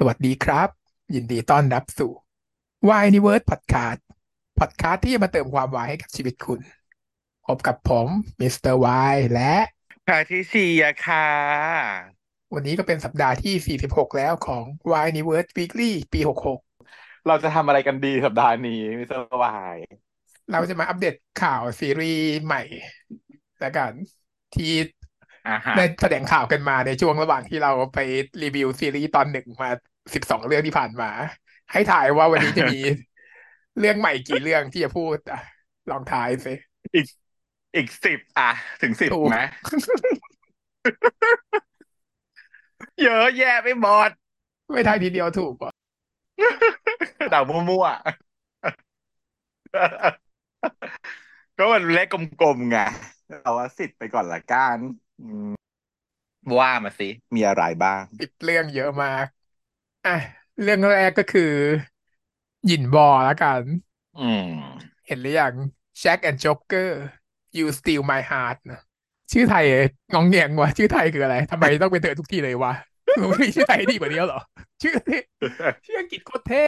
สวัสดีครับ ยินดีต้อนรับสู่ Yniverse Podcast Podcast ที่จะมาเติมความวายให้กับชีวิตคุณ พบกับผมมิสเตอร์วายและแพทริเซียค่ะ วันนี้ก็เป็นสัปดาห์ที่ 46 แล้วของ Yniverse Weekly ปี 66 เราจะทำอะไรกันดีสัปดาห์นี้มิสเตอร์วายเราจะมาอัปเดตข่าวซีรีส์ใหม่แล้วกันที่อ่าฮะ ได้แถลงข่าวกันมาในช่วงระหว่างที่เราไปรีวิวซีรีส์ตอนหนึ่งมา12เรื่องที่ผ่านมา ให้ถ่ายว่าวันนี้จะมีเรื่องใหม่กี่เรื่องที่จะพูดอะลองทายสิอีกอีกสิบอะ ถึงสิบถูกไหมเยอะแยะไปหมดไม่ทายทีเดียวถูกป่ะเดามั่วๆก็มันเลขกลมๆไงเอาว่าสิบไปก่อนละกันอืม ว่ามาสิ มีอะไรบ้างติดเรื่องเยอะมากอะเรื่องแรกก็คือ หยินบอแล้วกัน อืม เห็นหรือยัง Jack and Joker You Steal My Heart นะชื่อไทยงองแงงวะชื่อไทยคืออะไรทำไมต้องเป็นเธอทุกทีเลยวะมึงไม่มีชื่อไทยดีกว่านี้เหรอ ชื่อที่ชื่ออังกฤษโคตรเท่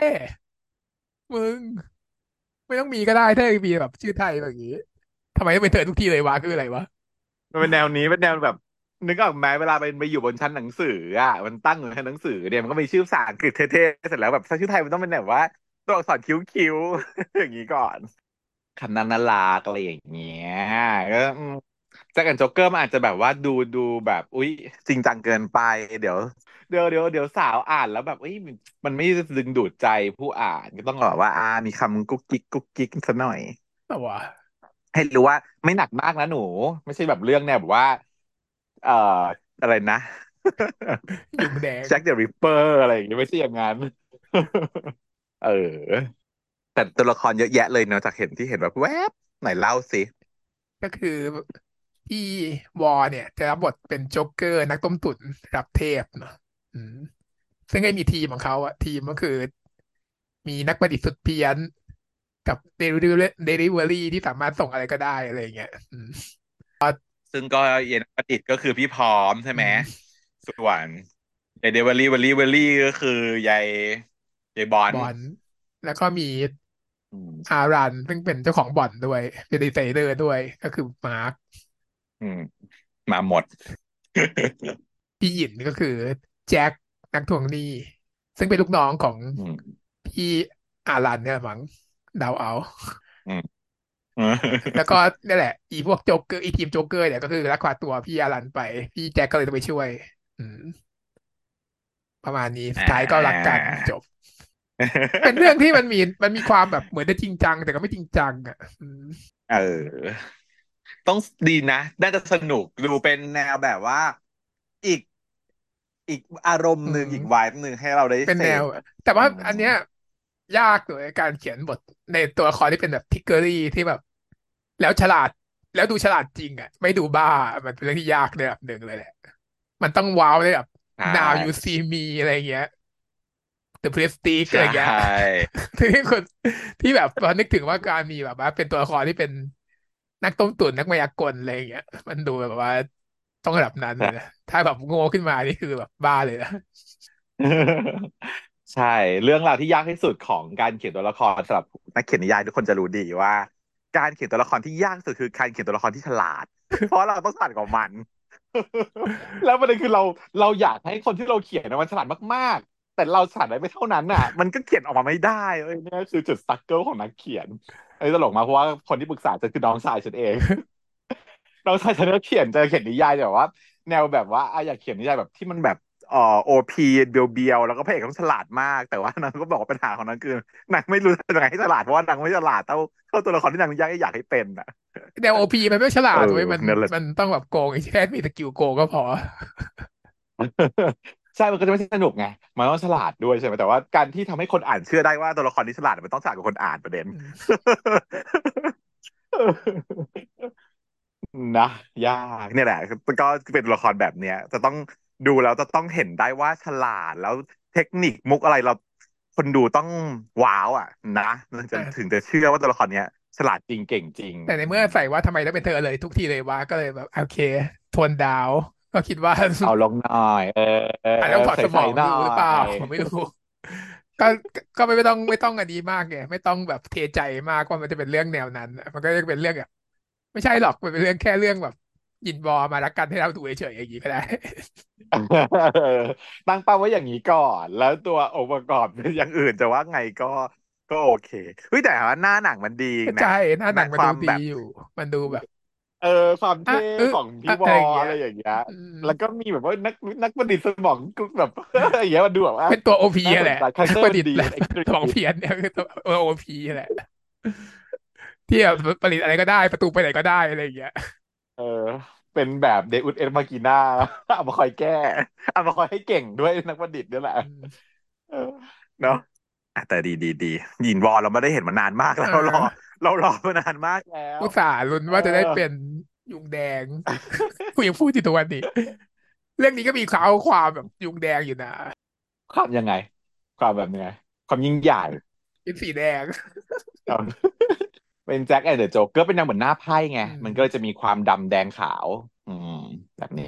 มึงไม่ต้องมีก็ได้ถ้ามีแบบ ชื่อไทยแบบนี้ทำไมต้องเป็นเธอทุกทีเลยวะคืออะไรวะ มันเป็นแนวนี้เป็นแนวแบบ นึกออกไหมเวลาไปไปอยู่บนชั้นหนังสืออะมันตั้งอยู่ในชั้นหนังสือเนี่ยมันก็มีชื่อภาษาอังกฤษเท่ๆเสร็จแล้วแบบชื่อไทยมันต้องเป็นแบบว่าตัวอักษรคิ้วท์ๆ อย่างนี้ก่อนคำนั้นน่ารักอะไรอย่างเงี้ยก็ Jack and Joker มันอาจจะแบบว่าดูดูแบบอุ๊ย จริงจังเกินไป เดี๋ยวเดี๋ยวเดี๋ยวเดี๋ยวสาวอ่านแล้วแบบเอ้ยมันไม่ดึงดูดใจผู้อ่านก็ต้องแบบว่าอ่ามีคำกุ๊กกิ๊กกุ๊กกิ๊กสักหน่อยแต่ว่า ให้รู้ว่าไม่หนักมากนะหนู ไม่ใช่แบบเรื่องแนวแบบว่า เอ่ออะไรนะยุงแดงแจ็คเดอะริปเปอร์อะไรอย่างเงี้ยไม่ใช่อย่างนั้น เออ แต่ตัวละครเยอะแยะเลยเนาะจากเห็นที่เห็นแบบแวบไหนเล่าสิ ก็คือที่วอเนี่ยจะรับบทเป็นโจ๊กเกอร์นักต้มตุ๋นระดับเทพเนาะอืมซึ่งก็มีทีมของเขาอะทีมก็คือ มีนักประดิษฐ์สุดเพี้ยน กับเดลิเวอรี่ที่สามารถส่งอะไรก็ได้อะไรอย่างเงี้ยอืมซึ่งก็เย็นประดิษฐ์ก็คือพี่พร้อมใช่ไหมอืมส่วนยายเดวอรี่วอรี่วอรี่ก็คือยายยายบอลบอลแล้วก็มีอืมอารันซึ่งเป็นเจ้าของบ่อนด้วย เป็นดีไซเนอร์ด้วยก็คือมาร์คอืมมาหมด พี่หยินก็คือแจ็คนักทวงหนี้ ซึ่งเป็นลูกน้องของอืมพี่อารันเนี่ยมั้ง เดาเอาอืมแล้วก็นี่แหละ อีพวกโจ๊กเกอร์อีทีมโจ๊กเกอร์เนี่ยก็คือลักพาตัวพี่อารันไป พี่แจ็คก็เลยต้องไปช่วย อืม ประมาณนี้สุดท้ายก็รักกันจบ เป็นเรื่องที่มันมีมันมีความแบบเหมือนจะจริงจัง แต่ก็ไม่จริงจังอะอืมเออ ต้องดีนะน่าจะสนุกดูเป็นแนวแบบว่า อีกอีกอารมณ์หนึ่งอืมอีกวายหนึ่งให้เราได้เป็นเสแนพวแต่ว่าอืมอันเนี้ย ยากเลยการเขียนบทในตัวละครที่เป็นแบบทิกเกอรี่ที่แบบ แล้วฉลาดแล้วดูฉลาดจริงอะ ไม่ดูบ้า มันเป็นเรื่องที่ยากในระดับหนึ่งเลยแหละ มันต้องว้าวเลยแบบใช่ now you see me อะไรเงี้ย the prestige อะไรเงี้ยใช่ที่คนที่แบบพอนึกถึงว่าการมีแบบว่า เป็นตัวละครที่เป็นนักต้มตุ๋นนักมายากลอะไรเงี้ย มันดูแบบว่าต้องระดับนั้นเลยนะถ้าแบบโง่ขึ้นมานี่คือแบบบ้าเลยนะ ใช่ เรื่องราวที่ยากที่สุดของการเขียนตัวละครสำหรับนักเขียนนิยายทุกคนจะรู้ดีว่า การเขียนตัวละครที่ยากที่สุดคือการเขียนตัวละครที่ฉลาด เพราะเราต้องฉลาดกว่ามัน แล้วประเด็นคือเราเราอยากให้คนที่เราเขียนมันฉลาดมากๆ แต่เราฉลาดได้ไม่เท่านั้นน่ะ มันก็เขียนออกมาไม่ได้เอ้ยนี่คือจุดสักเกิลของนักเขียนไอ้ตลกมาเพราะว่าคนที่ปรึกษาจะคือน้องชายฉันเองน้องชายฉันก็เขียนจะเขียนนิยายแบบว่า แนวแบบว่าอยากเขียนนิยายแบบที่มันแบบ เอ่อโอพีเบียวเบียวๆแล้วก็พระเอกต้องฉลาดมาก แต่ว่านางก็บอกว่าปัญหาของนางคือนางไม่รู้จะทำยังไงให้ฉลาดเพราะว่านางไม่ฉลาดเท่าเท่าตัวละครที่นางอยากอยากให้เป็นอะแนวโอพีมันไม่ฉลาดเออเว้ยมันนั่นแหละมันต้องแบบโกงแค่มีสกิลโกงก็พอใช่ มันก็จะไม่สนุกไง มันต้องฉลาดด้วยใช่ไหมแต่ว่าการที่ทำให้คนอ่านเชื่อได้ว่าตัวละครนี้ฉลาดมันต้องฉลาดกว่าคนอ่านประเด็นนะยากเนี่ยแหละก็เป็นตัวละครแบบเนี้ย จะต้อง ดูแล้วจะต้องเห็นได้ว่าฉลาดแล้วเทคนิคมุกอะไรเราคนดูต้องว้าวอะ นะมันจะอ่าถึงจะเชื่อว่าตัวละครเนี้ยฉลาดจริงเก่งจริง แต่ในเมื่อใส่ว่าทำไมต้องเป็นเธอเลยทุกทีเลยว่าก็เลยแบบโอเคโทนดาว ก็คิดว่าเอาลงหน่อย เออเอออาจเอจะต้องอถอดสใส่มใส่องหน่อดูหรือเปล่ายไม่รู้ก็ก็ไม่ต้องไม่ต้องอันนี้มากไงไม่ต้องแบบเทใจมากว่ามันจะเป็นเรื่องแนวนั้นอะมันก็จะเป็นเรื่องแบบไม่ใช่หรอกมันเป็นเรื่องแค่เรื่องแบบ ยินบอลมารักกันให้เราดูเฉยๆอย่างนี้ก็ได้เออตั้งเป้าไว้อย่างนี้ก่อน แล้วตัวองค์ประกอบเป็นอย่างอื่นจะว่าไงก็ก็โอเคเฮ้ยแต่ว่าหน้าหนังมันดีนะใช่หน้าหนังมันคดูวามดีแบบอยู่ มันดูแบบ เออ ความอะเท่เออของพี่อะวอะอไรอย่างเงี้ยอะไรอย่างเงี้ยอืมแล้วก็มีแบบว่านักนักประดิษฐ์สมองแบบอย่างเงี้ยมันดูแบบว่าเป็นตัวโอพีน่าสนแหละใจคาแรคเตอปร์ระมันดิษฐ์ดีแหละเอ็กซ์ตรีสมองเพี้ยนเนี่ยคือตัวโอพีแหละที่แบบผลิตอะไรก็ได้ประตูไปไหนก็ได้อะไรอย่างเงี้ย เออ เป็นแบบเดอุดเอ็นมากีน่าเอามาคอยแก้เอามาคอยให้เก่งด้วยนักประดิษฐ์นี่แหละอืมเออเนาะอะแต่ดีดีดียินวอลเราไม่ได้เห็นมานานมากแล้วเออเรารอ เรารอมานานมากแล้วอุตส่าห์ลุ้นว่าจะได้เป็นยุงแดงกูยังพูดอยู่ทุกวันนี้เรื่องนี้ก็มีเขาความแบบยุงแดงอยู่นะความยังไง ความแบบยังไง ความยิ่งใหญ่เป็นสีแดง เอาเป็น Jack and the Joker เป็นแนวเหมือนหน้าไพ่ไงอืมมันก็จะมีความดำแดงขาว อืม แบบนี้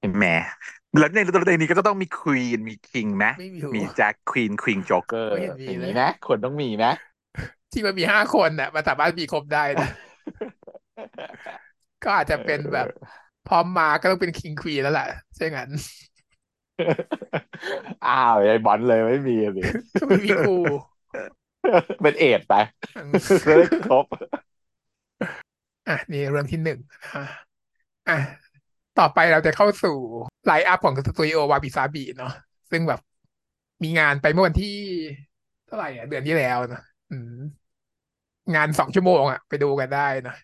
เห็นไหมแล้วในตัวนี้ก็จะต้องมี queen มี king ไหมไม่มีมีแจ็คควีนควีนโจ๊กเกอร์ไม่เห็นมีอย่างเลยนี้นะควรต้องมีนะที่มันมีห้าคนน่ะมันสามารถมีครบได้นะก็อาจจะเป็นแบบ พร้อมมาก็ต้องเป็น king queen แล้วล่ะใช่งั้นอ้าวไอ้บอลเลยไม่มีสิก็ไม่มีคู่ เป็นเอดไปอืมจะได้ครบอะนี่เรื่องที่หนึ่งนะอะต่อไปเราจะเข้าสู่ line up ของสตูดิโอวาบิซาบิเนาะซึ่งแบบมีงานไปเมื่อวันที่เท่าไหร่อะ เดือนที่แล้วเนอะอืมงานสองชั่วโมงอะ ไปดูกันได้นะ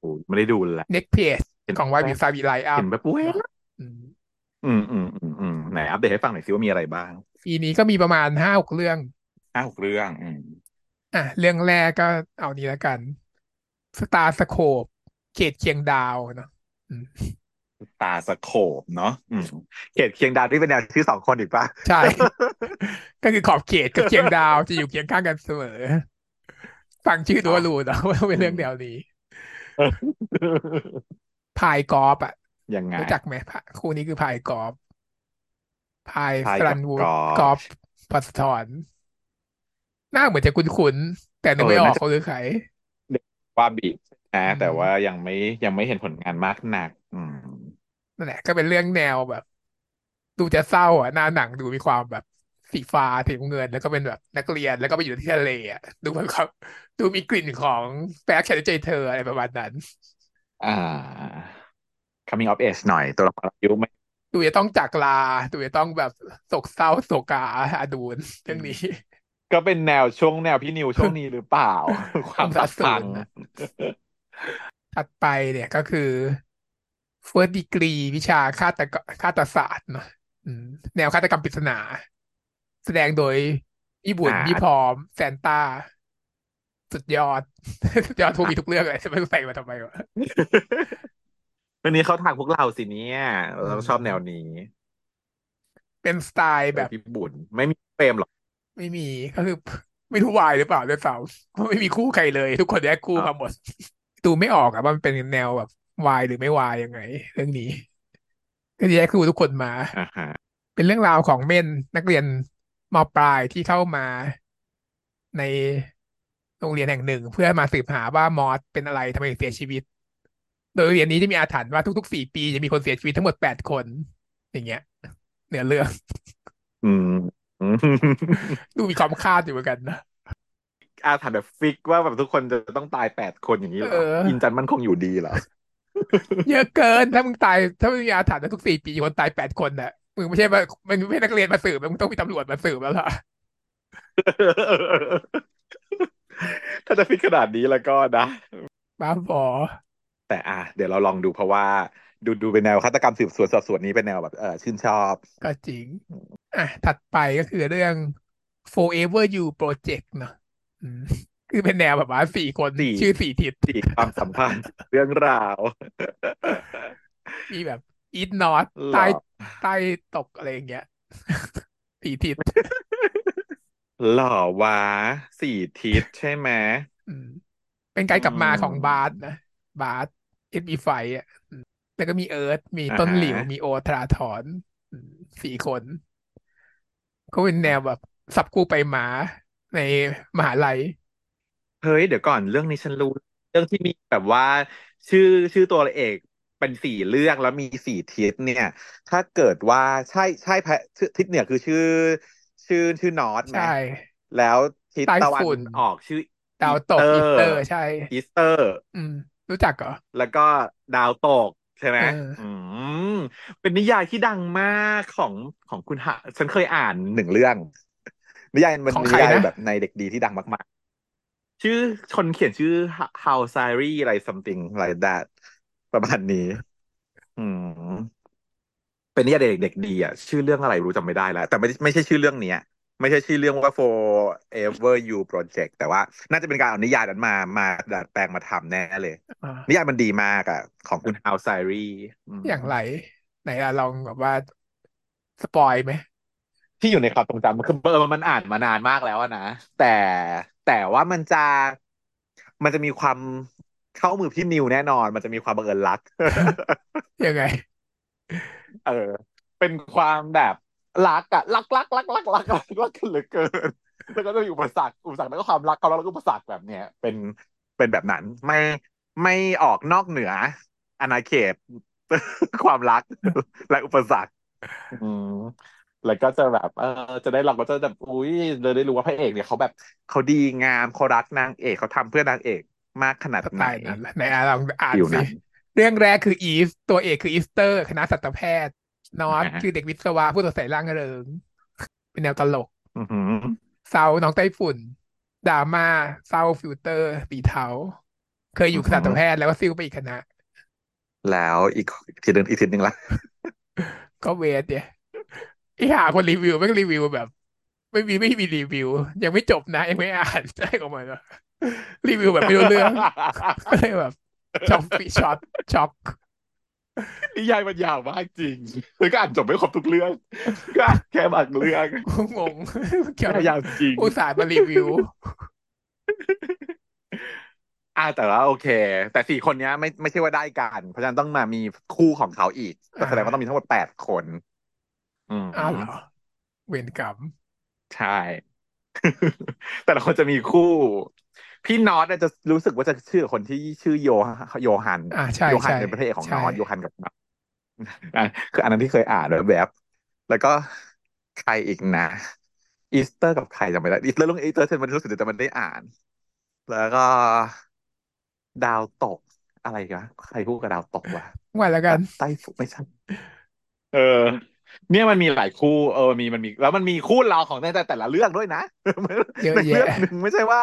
โอ้ยไม่ได้ดูเลย next page เห็นของวาบิซาบิ line up เห็นแบบเว้ยอืมอืมอืมอืมอืมไหนอัปเดตให้ฟังหน่อยสิว่ามีอะไรบ้างปีนี้ก็มีประมาณห้าหกเรื่อง ห้าหกเรื่อง อืมอะเรื่องแรกก็เอานี้แล้วกัน Star Scope เขตเคียงดาวเนาะอืมตาสโคบเนาะอืมเขตเคียงดาวที่เป็นแนวชื่อสองคนอีกปะใช่ ก็คือขอบเขตกับเคียงดาวจะอยู่เคียงข้างกันเสมอ ฟังชื่อดูก็รู้เนอะว่าเป็นเรื่องแนวนี้พายกอล์ฟอะยังไงรู้จักไหมพะคู่นี้คือพายกอล์ฟพายพายสกับรันวูดกอล์ฟกอล์ฟพัสทอน หน้าเหมือนจะคุ้นๆแต่นึกเออไม่ออกน่าจะเขาคือใครว่าบีนะอืมแต่ว่ายังไม่ยังไม่เห็นผลงานมากหนัก อืมนั่นแหละ ก็เป็นเรื่องแนวแบบ ดูจะเศร้าอะหน้าหนังดูมีความแบบสีฟ้าสีน้ำเงิน แล้วก็เป็นแบบนักเรียนแล้วก็ไปอยู่ที่ทะเลอะดูเหมือนเขาดูมีกลิ่นของแฟกฉันใจเธออะไรประมาณนั้น อ่า coming of age หน่อย ตัวละครอายุไม่ดูจะต้องจากลา ดูจะต้องแบบโศกเศร้าโศกาอาดูนเรื่องนี้ ก็เป็นแนวช่วงแนวพี่นิวช่วงนี้หรือเปล่า ความสัสัดบส่พัวนนนะถัดไปเนี่ยก็คือ first degree วิชาฆาตกฆาตศาสตร์เนอะอืมแนวฆาตกรรมปริศนา แสดงโดยพี่บุญอ่าพี่พร้อม แซนต้า สุดยอด สุดยอดทูกมีทุกเรื่องเลยจะไม่รู้ใส่มาทำไมวะวันนี้เขาทางพวกเราสิเนี่ยเราชอบแนวนี้ เป็นสไตล์แบบพี่บุญไม่มีเฟรมหรอก ไม่มีก็คือไม่รู้วายหรือเปล่าด้วยซ้ำเพราะไม่มีคู่ใครเลย ทุกคนแยกคู่มาหมดดูไม่ออกอะว่ามันเป็นแนวแบบวายหรือไม่วายยังไง เรื่องนี้ ก็แยกคู่ทุกคนมาอ่าฮะเป็นเรื่องราวของเม่นนักเรียนมปลายที่เข้ามาในโรงเรียนแห่งหนึ่ง เพื่อมาสืบหาว่ามอสเป็นอะไรทำไมถึงเสียชีวิต โดยโรงเรียนนี้จะมีอาถรรพ์ว่าทุกๆสี่ปีจะมีคนเสียชีวิตทั้งหมดแปดคน อย่างเงี้ยเนื้อเรื่อง อืมอืม ดูมีความคาดอยู่เหมือนกันนะอาถรรพ์แบบฟิกว่าแบบทุกคนจะต้องตายแปดคนอย่างนี้เหรอเอออินจันมันคงอยู่ดีเหรอเยอะเกินถ้ามึงตายถ้ามึงมีอาถรรพ์ทุกสี่ปีคนตายแปดคนน่ะมึงไม่ใช่ว่ามึงไม่ใช่นักเรียนมาสืบมึงต้องมีตำรวจมาสืบแล้วล่ะถ้าจะฟิกขนาดนี้แล้วก็นะบ้าบอแต่อะเดี๋ยวเราลองดูเพราะว่า ดูดูเป็นแนวฆาตกรรมสืบสวนสอบสวนนี้เป็นแนวแบบเออชื่นชอบ ก็จริง อะถัดไปก็คือเรื่อง Forever You Project เนอะอืมคือเป็นแนวแบบว่าสี่คนสี่ชื่อสี่ทิศสี่ความสัมพันธ์ เรื่องราว มีแบบ Eat North หรอใต้ใต้ตกอะไรอย่างเงี้ยสี่ทิศหล่อวะสี่ทิศใช่ไหมอืมเป็นการกลับมาของอืมบาสนะ บาสเอ็ดบีไฟอะแล้วก็มีเอิร์ธมีอ่าฮะต้นหลิว มีโอตราธรอืมสี่คน ก็เป็นแนวแบบสับคู่ไปมาในมหาลัย เฮ้ย เดี๋ยวก่อนเรื่องนี้ฉันรู้ เรื่องที่มีแบบว่า ชื่อชื่อตัวเอกเป็นสี่เรื่องแล้วมีสี่ทิศเนี่ย ถ้าเกิดว่าใช่ใช่แพะชื่อทิศเหนือคือชื่อ ชื่อชื่อนอร์ทไหมใช่ แล้วทิศใต้ตะวันฝุ่นออกชื่อดาวตอีสเตอร์กอีสเตอร์ ใช่ อีสเตอร์ อืม รู้จักเหรอ แล้วก็ดาวตก ใช่ไหมเออือมเป็นนิยายที่ดังมากของของคุณหะฉันเคยอ่านหนึ่งเรื่อง นิยายมันของใครนะนิยายแบบในเด็กดีที่ดังมากๆ ชื่อคนเขียนชื่อ How Sari อะไร something like that ประมาณนี้ อืมเป็นนิยายเด็กเด็กดีอะชื่อเรื่องอะไรรู้จำไม่ได้แล้วแต่ไม่ไม่ใช่ชื่อเรื่องเนี้ย ไม่ใช่ชื่อเรื่องว่า Forever You Project แต่ว่าน่าจะเป็นการเอานิยายนั้นมามาดัดแปลงมาทำแน่เลยอ่นิายายมันดีมากอะของคุณ How Sari อืมอย่างไร ไหนอะลองแบบว่า สปอยไหม ที่อยู่ในความทรงจำคือเบอร์มันอ่านมานานมากแล้วอะนะ แต่แต่ว่ามันจะมันจะมีความเข้ามือพี่นิวแน่นอน มันจะมีความบังเอิญรักยังไง เออ เป็นความแบบ รักอะรักรักรักรักรักรักรักกันเหลือเกิน แล้วก็จะมีอุปสรรคอุปสรรคแล้วก็ความรักเขาแล้วก็อุปสรรคแบบเนี้ยเป็นเป็นแบบนั้น ไม่ไม่ออกนอกเหนืออาณาเขตความรักและอุปสรรคอืมแล้วก็จะแบบเออจะได้เราก็จะแบบอุ้ยเลยได้รู้ว่าพระเอกเนี่ยเขาแบบเขาดีงามเขารักนางเอกเขาทำเพื่อนางเอกมากขนาดสไตไหนล์นั้นแหละไหนอะลองอ่านสิอยู่นั้นเรื่องแรกคืออีฟตัวเอกคืออีสเตอร์ คณะสัตวแพทย์ นอตอ่าคือเด็กวิศวะผู้สดใสร่างเริง เป็นแนวตลกอือหือเศร้าน้องไต้ฝุ่นดราม่าเศร้าฟิลเตอร์สีเทาเคยอยู่อือหือสัตวแพทย์แล้วก็ซิ่วไปอีกคณะ แล้วอีกอีกทีหนึ่งอีกทีหนึ่งละก็เวทเนี่ยไอ้หาคนรีวิวไม่งรีวิวแบบ ไม่มีไม่มีรีวิว ยังไม่จบนะยังไม่อ่านได้ออกมาแล้วรีวิวแบบไม่รู้เรื่องก็เลยแบบช็อกปีช็อตช็อก นิยายมันยาวมากจริงแล้วก็อ่านจบไม่ครบทุกเรื่อง ก็อ่านแค่บางเรื่องงงเกี่ยวนิยายยาวจริง อุตส่าห์มารีวิว อ่าแต่ว่าโอเค แต่สี่คนเนี้ยไม่ไม่ใช่ว่าได้กัน เพราะฉะนั้นต้องมามีคู่ของเขาอีกก็อ่าแสดงว่าต้องมีทั้งหมดแปดคน อืมอ้าวเหรอ เวรกรรม ใช่ แต่ละคนจะมีคู่ พี่น็อตเนี่ยจะรู้สึกว่าจะชื่อคนที่ชื่อโยโยฮันอ่าใช่โยฮัใช่นเป็นพระเอกของใช่น็อตโยฮันกับน็อตอะคืออันนั้นที่เคยอ่านแบบแบบแล้วก็ใครอีกนะอีสเตอร์กับใครจำไม่ได้อีสเตอร์เรื่องอีสเตอร์ฉันมันรู้สึกแต่มันได้อ่าน แล้วก็ดาวตกอะไรกันใครพูดกับดาวตกวะว่าแล้วกันไต้ฝุ่นไม่ใช่เออ เนี่ยมันมีหลายคู่เออมีมันมีแล้วมันมีคู่เราของในแต่แต่ละเรื่องด้วยนะเยอะในแยะเรื่องหนึ่งไม่ใช่ว่า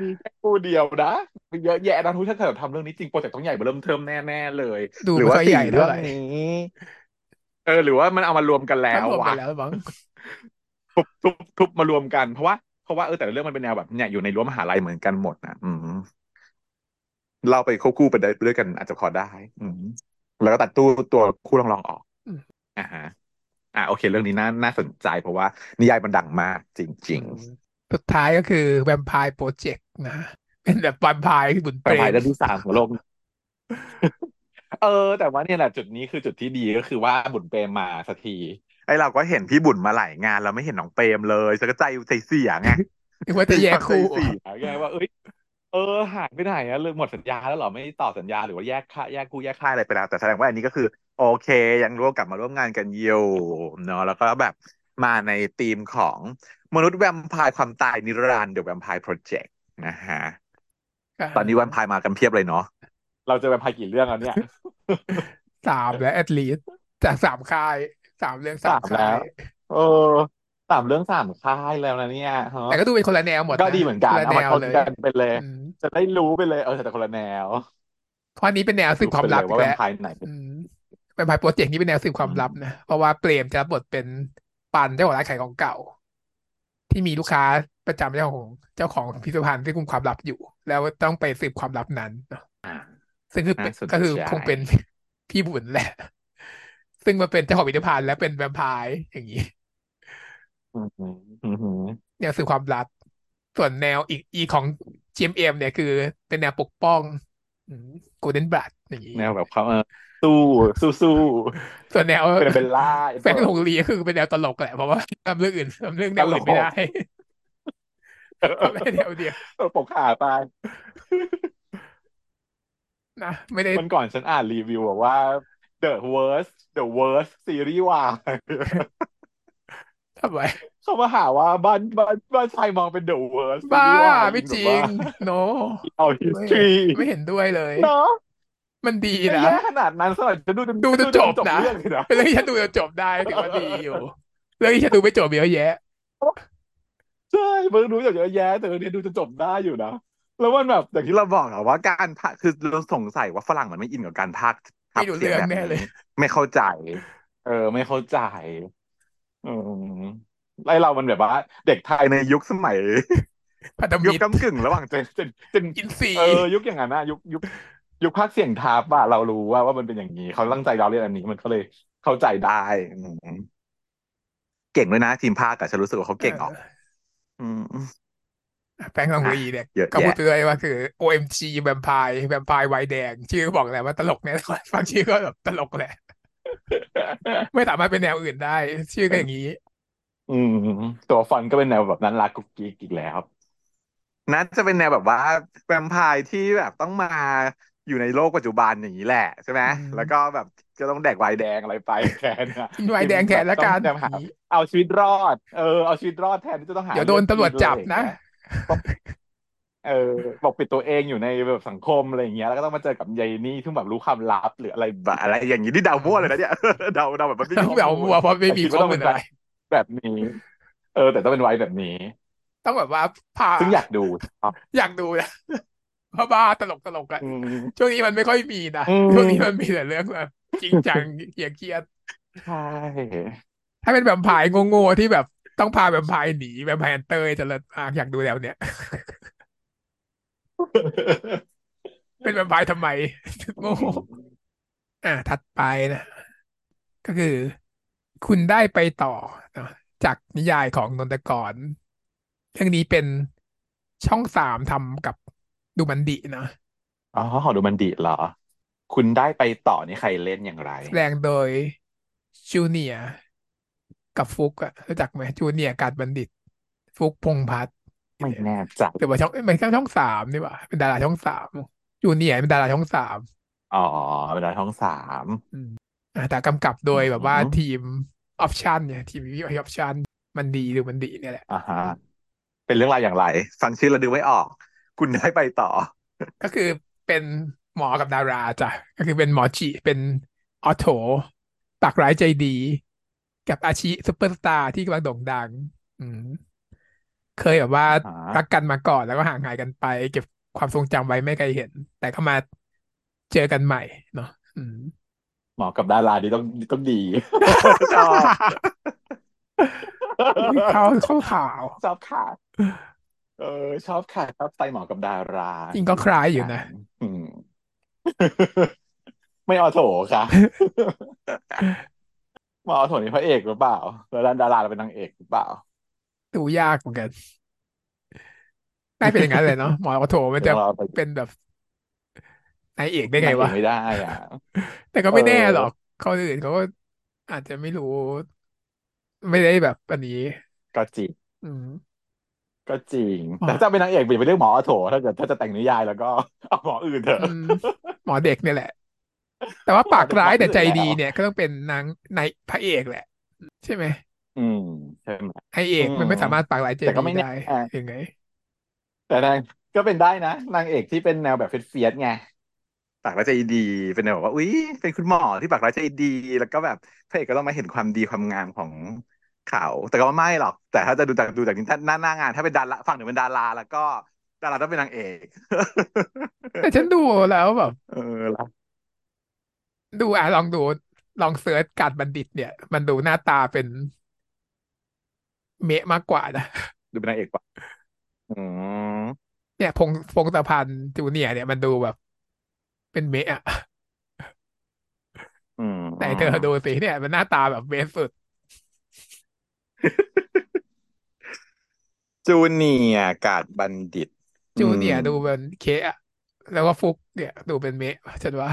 มีแค่คู่เดียวนะมีเยอะแยะนะทุกถ้าเกิดทำเรื่องนี้จริงโปรเจกต์ต้องใหญ่เริ่มเทิมแน่ๆเลยดูหรือว่าสี่ไม่ค่อยใหญ่เรื่องเท่าไหร่นี้เออหรือว่ามันเอามารวมกันแล้ถ้ารวมววะกันแล้วมั้งทุบทุบทุบมารวมกันเพราะว่าเพราะว่าเออแต่ละเรื่องมันเป็นแนวแบบเนี่ยอยู่ในรั้วมหาลัยเหมือนกันหมดนะอืมเราไปควบคู่ไปได้ด้วยกันอาจจะพอได้ อืมแล้วก็ตัดตู้ตัวคู่รองๆออกอืมอ่าฮะ อ่าโอเค เรื่องนี้น่าน่าสนใจเพราะว่านิยายมันดังมากจอืริงมสุดท้ายก็คือแวมไพร์โปรเจกต์นะ เป็นแบบแวมไพร์บุญๆแต่ภายเปรมในที่สามของโลกเออ แต่ว่าเนี่ยแหละจุดนี้คือจุดที่ดีก็คือว่าบุญเปรมมาสักทีไอเราก็เห็นพี่บุญมาหลายงานเราไม่เห็นน้องเปรมเลยฉันก็ใจใจเสียไงนึกว่าจะมีความใจแยกคู่เสียไงว่าเอ้ย เออหายไปไหนอะเลยหมดสัญญาแล้วเหรอไม่ต่อสัญญาหรือว่าแยกค่ายแยกกู้แยกค่ายอะไรไปแล้ว แต่แสดงว่าอันนี้ก็คือ โอเคยังร่วมกลับมาร่วมงานกันอยู่เนาะแล้วก็แบบมาในธีมของมนุษย์แวมไพร์ความตายนิรันดร์ The Vampire Project นะฮะอ่ตอนนี้แวมไพร์มากันเพียบเลยเนาะเราเจอแวมไพร์กี่เรื่องแล้วเนี่ยสามแล้ว at least จากสามค่ายสามเรื่องสาสามค่ายมแล้วเออ สามเรื่องสามค่ายแล้วนะเนี่ยฮะแต่ก็ดูเป็นคนละแนวหมดนะก็ดีเหมือนคนละกันเอามาชนแนวเลยกันไปเลยอืมจะได้รู้ไปเลยเออแต่คนละแนวเพราะอันนี้เป็นแนวสืบรู้ความไปเลยว่าแวลับอีกแล้วมไพร์ไหนอืมแวมไพร์โปรเจกต์นี้เป็นแนวสืบคอืวามลับนะมเพราะว่าเปรมจะรับบทเป็นปันเจ้าของร้านขายของเก่า ที่มีลูกค้าประจำเจ้าของเจ้าของพิพิธภัณฑ์ที่กุมความลับอยู่ แล้วต้องไปสืบความลับนั้นเนาะอ่าซึ่งคือเป็น่าสนนก็คือใจคงเป็นพี่บุญแหละ ซึ่งมาเป็นเจ้าของพิพิธภัณฑ์และเป็นแวมไพร์อย่างนี้ อืมอืมอืมอืมแนวสืบความลับ ส่วนแนวอีกอีของ GMM เนี่ยคือเป็นแนวปกป้องโกลเด้นบลัดอย่างนี้แนวแบบเขาเออสู้สู้สู้ส่วนแนวเป็นเบลล่าแฟนหงลีก็คือเป็นแนวตลกแหละเพราะว่าทำเรื่องอื่นทำเรื่องแนวอื่นตลกไม่ได้ทำได้แนวเดียวเออปกขาไปนะไม่ได้มันก่อนฉันอ่านรีวิวบอกว่า the worst the worst ซีรีส์วาย ทำไมเขามาหาว่าบ้านบ้านบ้านชายมองเป็น the worst ซีบ้ารีส์วายไม่จริแบบงว่าโนเอาไม่ history ไม่เห็นด้วยเลยเนาะมันดีไม่นะแย่ขนาดนั้นสำหรับจะดูจนดูจนจบนะเรื่องเลยนะเป็นเรื่องที่ฉันดูจนจบได้ถือว่าดีอยู่ เรื่องที่ฉันดูไม่จบเยอะแยะใช่เพิ่งรู้จากเยอะแยะแต่เรื่องนี้ดูจนจบได้อยู่นะแล้วมันแบบอย่างที่เราบอกอะว่าการพากย์คือเราสงสัยว่าฝรั่งมันไม่อินกับการพากย์ไม่รู้ทำเสียงเรื่องแบบแน่เลยนี้ไม่เข้าใจ เออ ไม่เข้าใจ อืมไอเรามันแบบว่า เด็กไทยในยุคสมัยพันธยุคมิตรกำกึ่งระหว่างเจนเจนเจนอินซีเออยุคอย่างนั้นนะยุคยุคยุคภาคเสียงทับอะเรารู้ว่าว่ามันเป็นอย่างนี้เขาตั้งใจเราเรียนอันนี้มันก็เลยเข้าใจได้อืมเก่งด้วยนะทีมภาคอะฉันรู้สึกว่าเขาเก่งออก อืมแฟนของลีเนี่ยเยอะก็พูดแยะ เลยว่าคือ OMG แวมไพร์แวมไพร์ไวน์แดง ชื่อก็บอกแหละว่าตลกแน่นอนฟังชื่อก็แบบตลกแหละ ไม่สามารถเป็นแนวอื่นได้ ชื่อก็อย่างนี้ อืม ตัวฟอนต์ก็เป็นแนวแบบนั้นรักกุ๊กกิ๊กอีกแล้วน่าจะเป็นแนวแบบว่าแวมไพร์ที่แบบต้องมาอยู่ในโลกปัจจุบันอย่างนี้แหละใช่ไหมอืมแล้วก็แบบก็ต้องแดกไวน์แดงอะไรไปแทนอะกินไวน์แดงแทนละกันต้องหาเอาชีวิตรอด เออเอาชีวิตรอดแทนที่จะต้องหาเดี๋ยวโดนตำรวจจับนะ เออบอกปิดตัวเองอยู่ในแบบสังคมอะไรอย่างเงี้ยแล้วก็ต้องมาเจอกับยายนี่ที่แบบรู้ความลับหรืออะไรแบบอะไรอย่างนี้นี่เดามั่วเลยนะเนี่ยเดาเดาแบบมันไม่มีต้องแบบมัวเพราะไม่มีแต่คิดข้อว่ามูเป็ลนอะไรแบบนี้ เออ แต่ต้องเป็นไว้แบบนี้ ต้องแบบว่าพาซึ่งอยากดู อยากดูนะเพราะบ้าตลกตลกอะอืมช่วงนี้มันไม่ค่อยมีนะอืมช่วงนี้มันมีแต่เรื่องแบบจริงจังเกลียดเครียดใช่ถ้าเป็นแวมไพร์โง่ๆที่แบบต้องพาแวมไพร์หนีแวมไพร์ฮันเตอร์จะเลิศมากอยากดูแนวเนี้ย เป็นแวมไพร์ทำไมโง่อะถัดไปนะ ก็คือ คุณได้ไปต่อเนอะจากนิยายของนนทกร เรื่องนี้เป็นช่องสามทำกับดูมันดินะอ๋อของดูมันดีเหรอ คุณได้ไปต่อนี่ใครเล่นอย่างไร แสดงโดยจูเนียร์กับฟุกอะรู้จักไหมจูเนียร์การบัณฑิต ฟุกพงษ์พัฒน์ ไม่แน่ใจแต่ว่าช่องเอ้ยมันแค่ช่องสามนี่หว่าเป็นดาราช่องสามจูเนียร์เป็นดาราช่องสามอ๋อเป็นดาวช่องสามอะแต่กำกับโดยแบบว่าอืมทีมออปชันเนี่ย ทีมวิวออปชันมันดีดูมันดีเนี่ยแหละอ่าฮะเป็นเรื่องราวอย่างไร ฟังชื่อแล้วดูไม่ออก คุณได้ไปต่อ ก็คือเป็นหมอกับดาราจ้ะก็คือเป็นหมอจีเป็นออโถปากร้ายใจดี กับอาชีซุปเปอร์สตาร์ที่กำลังโด่งดัง อืม เคยแบบว่าอ่ารักกันมาก่อนแล้วก็ห่างหายกันไป เก็บความทรงจำไว้ไม่เคยเห็น แต่ก็มาเจอกันใหม่เนาะอืมหมอกับดาราดีต้องต้องดีชอบเขาเขาขาวชอบค่ะเออ ชอบค่ะชอบไตล์หมอกับดารา จริงก็คล้ายอยู่นะอืมไม่ออโถค่ะหมอออโถนี่พระเอกหรือเปล่า แล้วดาราเราเป็นนางเอกหรือเปล่า ดูยากเหมือนกันน่าเป็นอย่างนั้นเลยเนาะหมอโถมันจะเดี๋ยวเราไปเป็นแบบนายเอกได้ไงนางเอวะกไม่ได้อะ แต่ก็ไม่แน่เออหรอกคนอื่นเขาก็อาจจะไม่รู้ ไม่ได้แบบอันนี้ ก็จริงอืมก็จริงอ๋อแต่ถ้าเป็นนางเอกอย่าไปเรียกหมอออโถถ้าเกิดถ้าจะแต่งนิยายแล้วก็เอาหมออื่นเถอะอืมหมอเด็กเนี่ยแหละ แต่ว่าปากร้ายแต่ใจดีเนี่ย ก็ต้องเป็นนางในายพระเอกแหละ ใช่ไหม อืมใช่ไหมไอเอกมันไม่สามารถปากร้ายใจแต่ก็ดีไม่แน่ได้ยังไง แต่นางก็เป็นได้นะนางเอกที่เป็นแนวแบบเฟียสๆไงปากร้ายใจดี เป็นแนวแบบว่าอุ้ยเป็นคุณหมอที่ปากร้ายใจดี แล้วก็แบบพระเอกก็ต้องมาเห็นความดีความงามของเขา แต่ก็ไม่หรอก แต่ถ้าจะดูจากดูจากนี้ถ้าหน้าหน้างานถ้าเป็นดาราฝั่งหนึ่งเป็นดารา แล้วก็ดาราต้องเป็นนางเอก แต่ฉันดูแล้วแบบ เออละดูอะลองดูลองเซิร์ชการบัณฑิตเนี่ย มันดูหน้าตาเป็น เมะมากกว่านะดูเป็นนางเอกปะอืมเนี่ย พงพงศพันธ์จูเนียร์เนี่ยมันดูแบบ เป็นเมะอะอืมแต่เธอดูสิเนี่ย มันหน้าตาแบบเมะสุด จูเนียร์กาดบัณฑิต จูเนียร์อืมดูเป็นเคอะแล้วก็ฟุกเนี่ย ดูเป็นเมะฉันว่า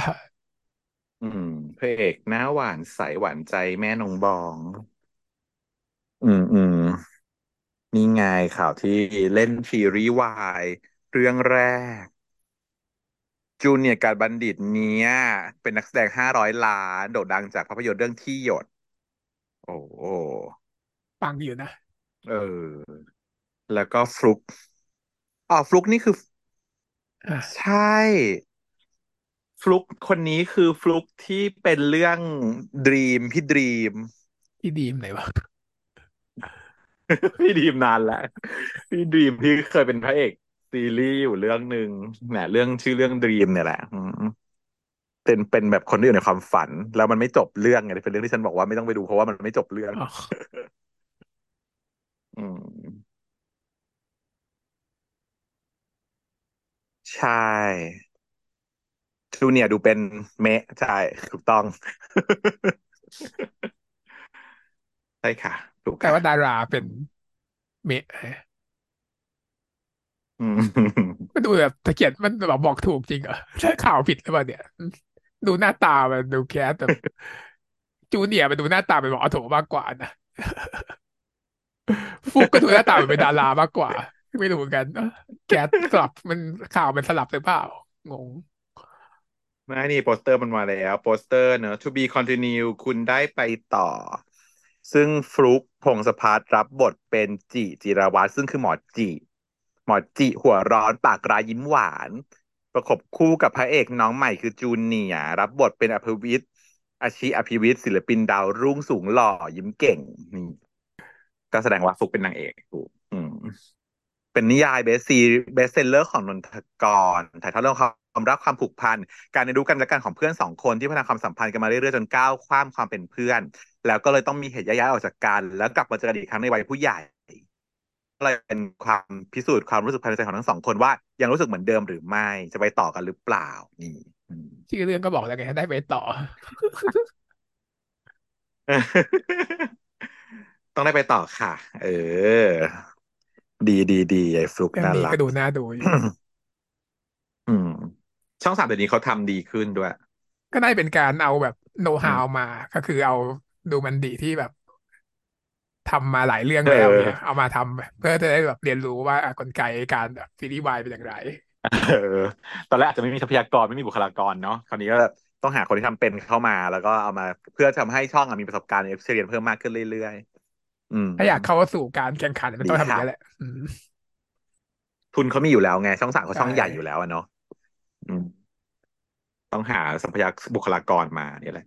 อืมพระเอกหน้าหวานใสหวานใจแม่นงบอง อืมอืมนี่ไงข่าวที่เล่นซีรีส์วายเรื่องแรก จูเนียร์การบัณฑิตเนี้ย เป็นนักแสดงห้าร้อยล้าน โด่งดังจากภาพยนตร์เรื่องที่หยด โอ้โหปังอยู่นะ เออ แล้วก็ฟลุกอ๋อฟลุกนี่คือ อะใช่ ฟลุกคนนี้คือฟลุกที่เป็นเรื่องดรีมพี่ดรีม ที่ดีมไหนวะ พี่ดรีมนานแล้วพี่ดรีมที่เคยเป็นพระเอกซีรีส์อยู่เรื่องหนึ่งเนี่ยเรื่องชื่อเรื่องดรีมเนี่ยแหละอืมเป็นเป็นแบบคนที่อยู่ในความฝัน แล้วมันไม่จบเรื่องไงเป็นเรื่องที่ฉันบอกว่าไม่ต้องไปดูเพราะว่ามันไม่จบเรื่องอ๋ออืม ใช่จูเนียร์ดูเป็นเมะใช่ ถูกต้อง ใช่ค่ะ ถูกแต่ค่ะว่าดาราเป็นเมะอืมมันดูแบบตะเกียบมันแบบบอกถูกจริงเหรอถ้าข่าวผิดหรือเปล่าเนี่ย ดูหน้าตามันดู cast แบบจูเนียร์มันดูหน้าตาเป็นหมอ ortho มากกว่านะฟลุกก็ดูหน้าตาเป็นดารามากกว่า ไม่รู้เหมือนกันเอ้อ cast สลับมันข่าวมันสลับหรือเปล่างงไม่นี่โปสเตอร์มันมาแล้ว โปสเตอร์เนอะ to be continue คุณได้ไปต่อ ซึ่งฟลุกพงศพัฒรับบทเป็นจิจิรวัตรซึ่งคือหมอจิ หมอจิหัวร้อนปากร้ายยิ้มหวาน ประกบคู่กับพระเอกน้องใหม่คือจูเนียร์รับบทเป็นอภิวิทย์อาชีอภิวิทย์ศิลปินดาวรุ่งสูงหล่อยิ้มเก่งนี่ก็แสดงว่าฟลุกเป็นนางเอกถูกอืม เป็นนิยาย best se bestseller ของนนทกรถ่ายทอดเรื่องความรักความผูกพัน การเรียนรู้กันและกันของเพื่อนสองคนที่พัฒนาความสัมพันธ์กันมาเรื่อยๆจนก้าวข้ามความเป็นเพื่อน แล้วก็เลยต้องมีเหตุย้ายๆออกจากกัน แล้วกลับมาเจอกันอีกครั้งในวัยผู้ใหญ่ก็เลยเป็นความพิสูจน์ความรู้สึกภายในใจของทั้งสองคนว่ายังรู้สึกเหมือนเดิมหรือไม่จะไปต่อกันหรือเปล่านี่อืมชื่อเรื่องก็บอกแล้วไงได้ไปต่อ ต้องได้ไปต่อค่ะ เออ ดีดีดีไอ้ฟลุกเรื่องน่านี้รัก็ก ดูน่าดูอยู่ อืม ช่องสามเดี๋ยวนี้เขาทำดีขึ้นด้วย ก็ได้เป็นการเอาแบบโน้ตอืฮาม วมา ก็คือเอาดูมันดีที่แบบทำมาหลายเรื่องเอแล้วอเนี่ย เอามาทำเพื่อจะได้แบบเรียนรู้ว่าอะกลไกการแบบซีรีส์วายเป็นอย่างไร เออตอนแรกอาจจะไม่มีทรัพยากรไม่มีบุคลากรเนาะคราวนี้ก็ต้องหาคนที่ทำเป็นเข้ามา แล้วก็เอามาเพื่อทำให้ช่องอะมีประสบการณ์เอ็กซ์เรียนเพิ่มมากขึ้นเรื่อยๆอืม ถ้าอยากเข้าสู่การแข่งขันมันต้องทำอย่างนี้แหละอืมทุนเขามีอยู่แล้วไง ช่องสามเขาช่องใช่ใหญ่อยู่แล้วอะเนาะอืมต้องหาทรัพยากรบุคลากรมาเนี่ยแหละ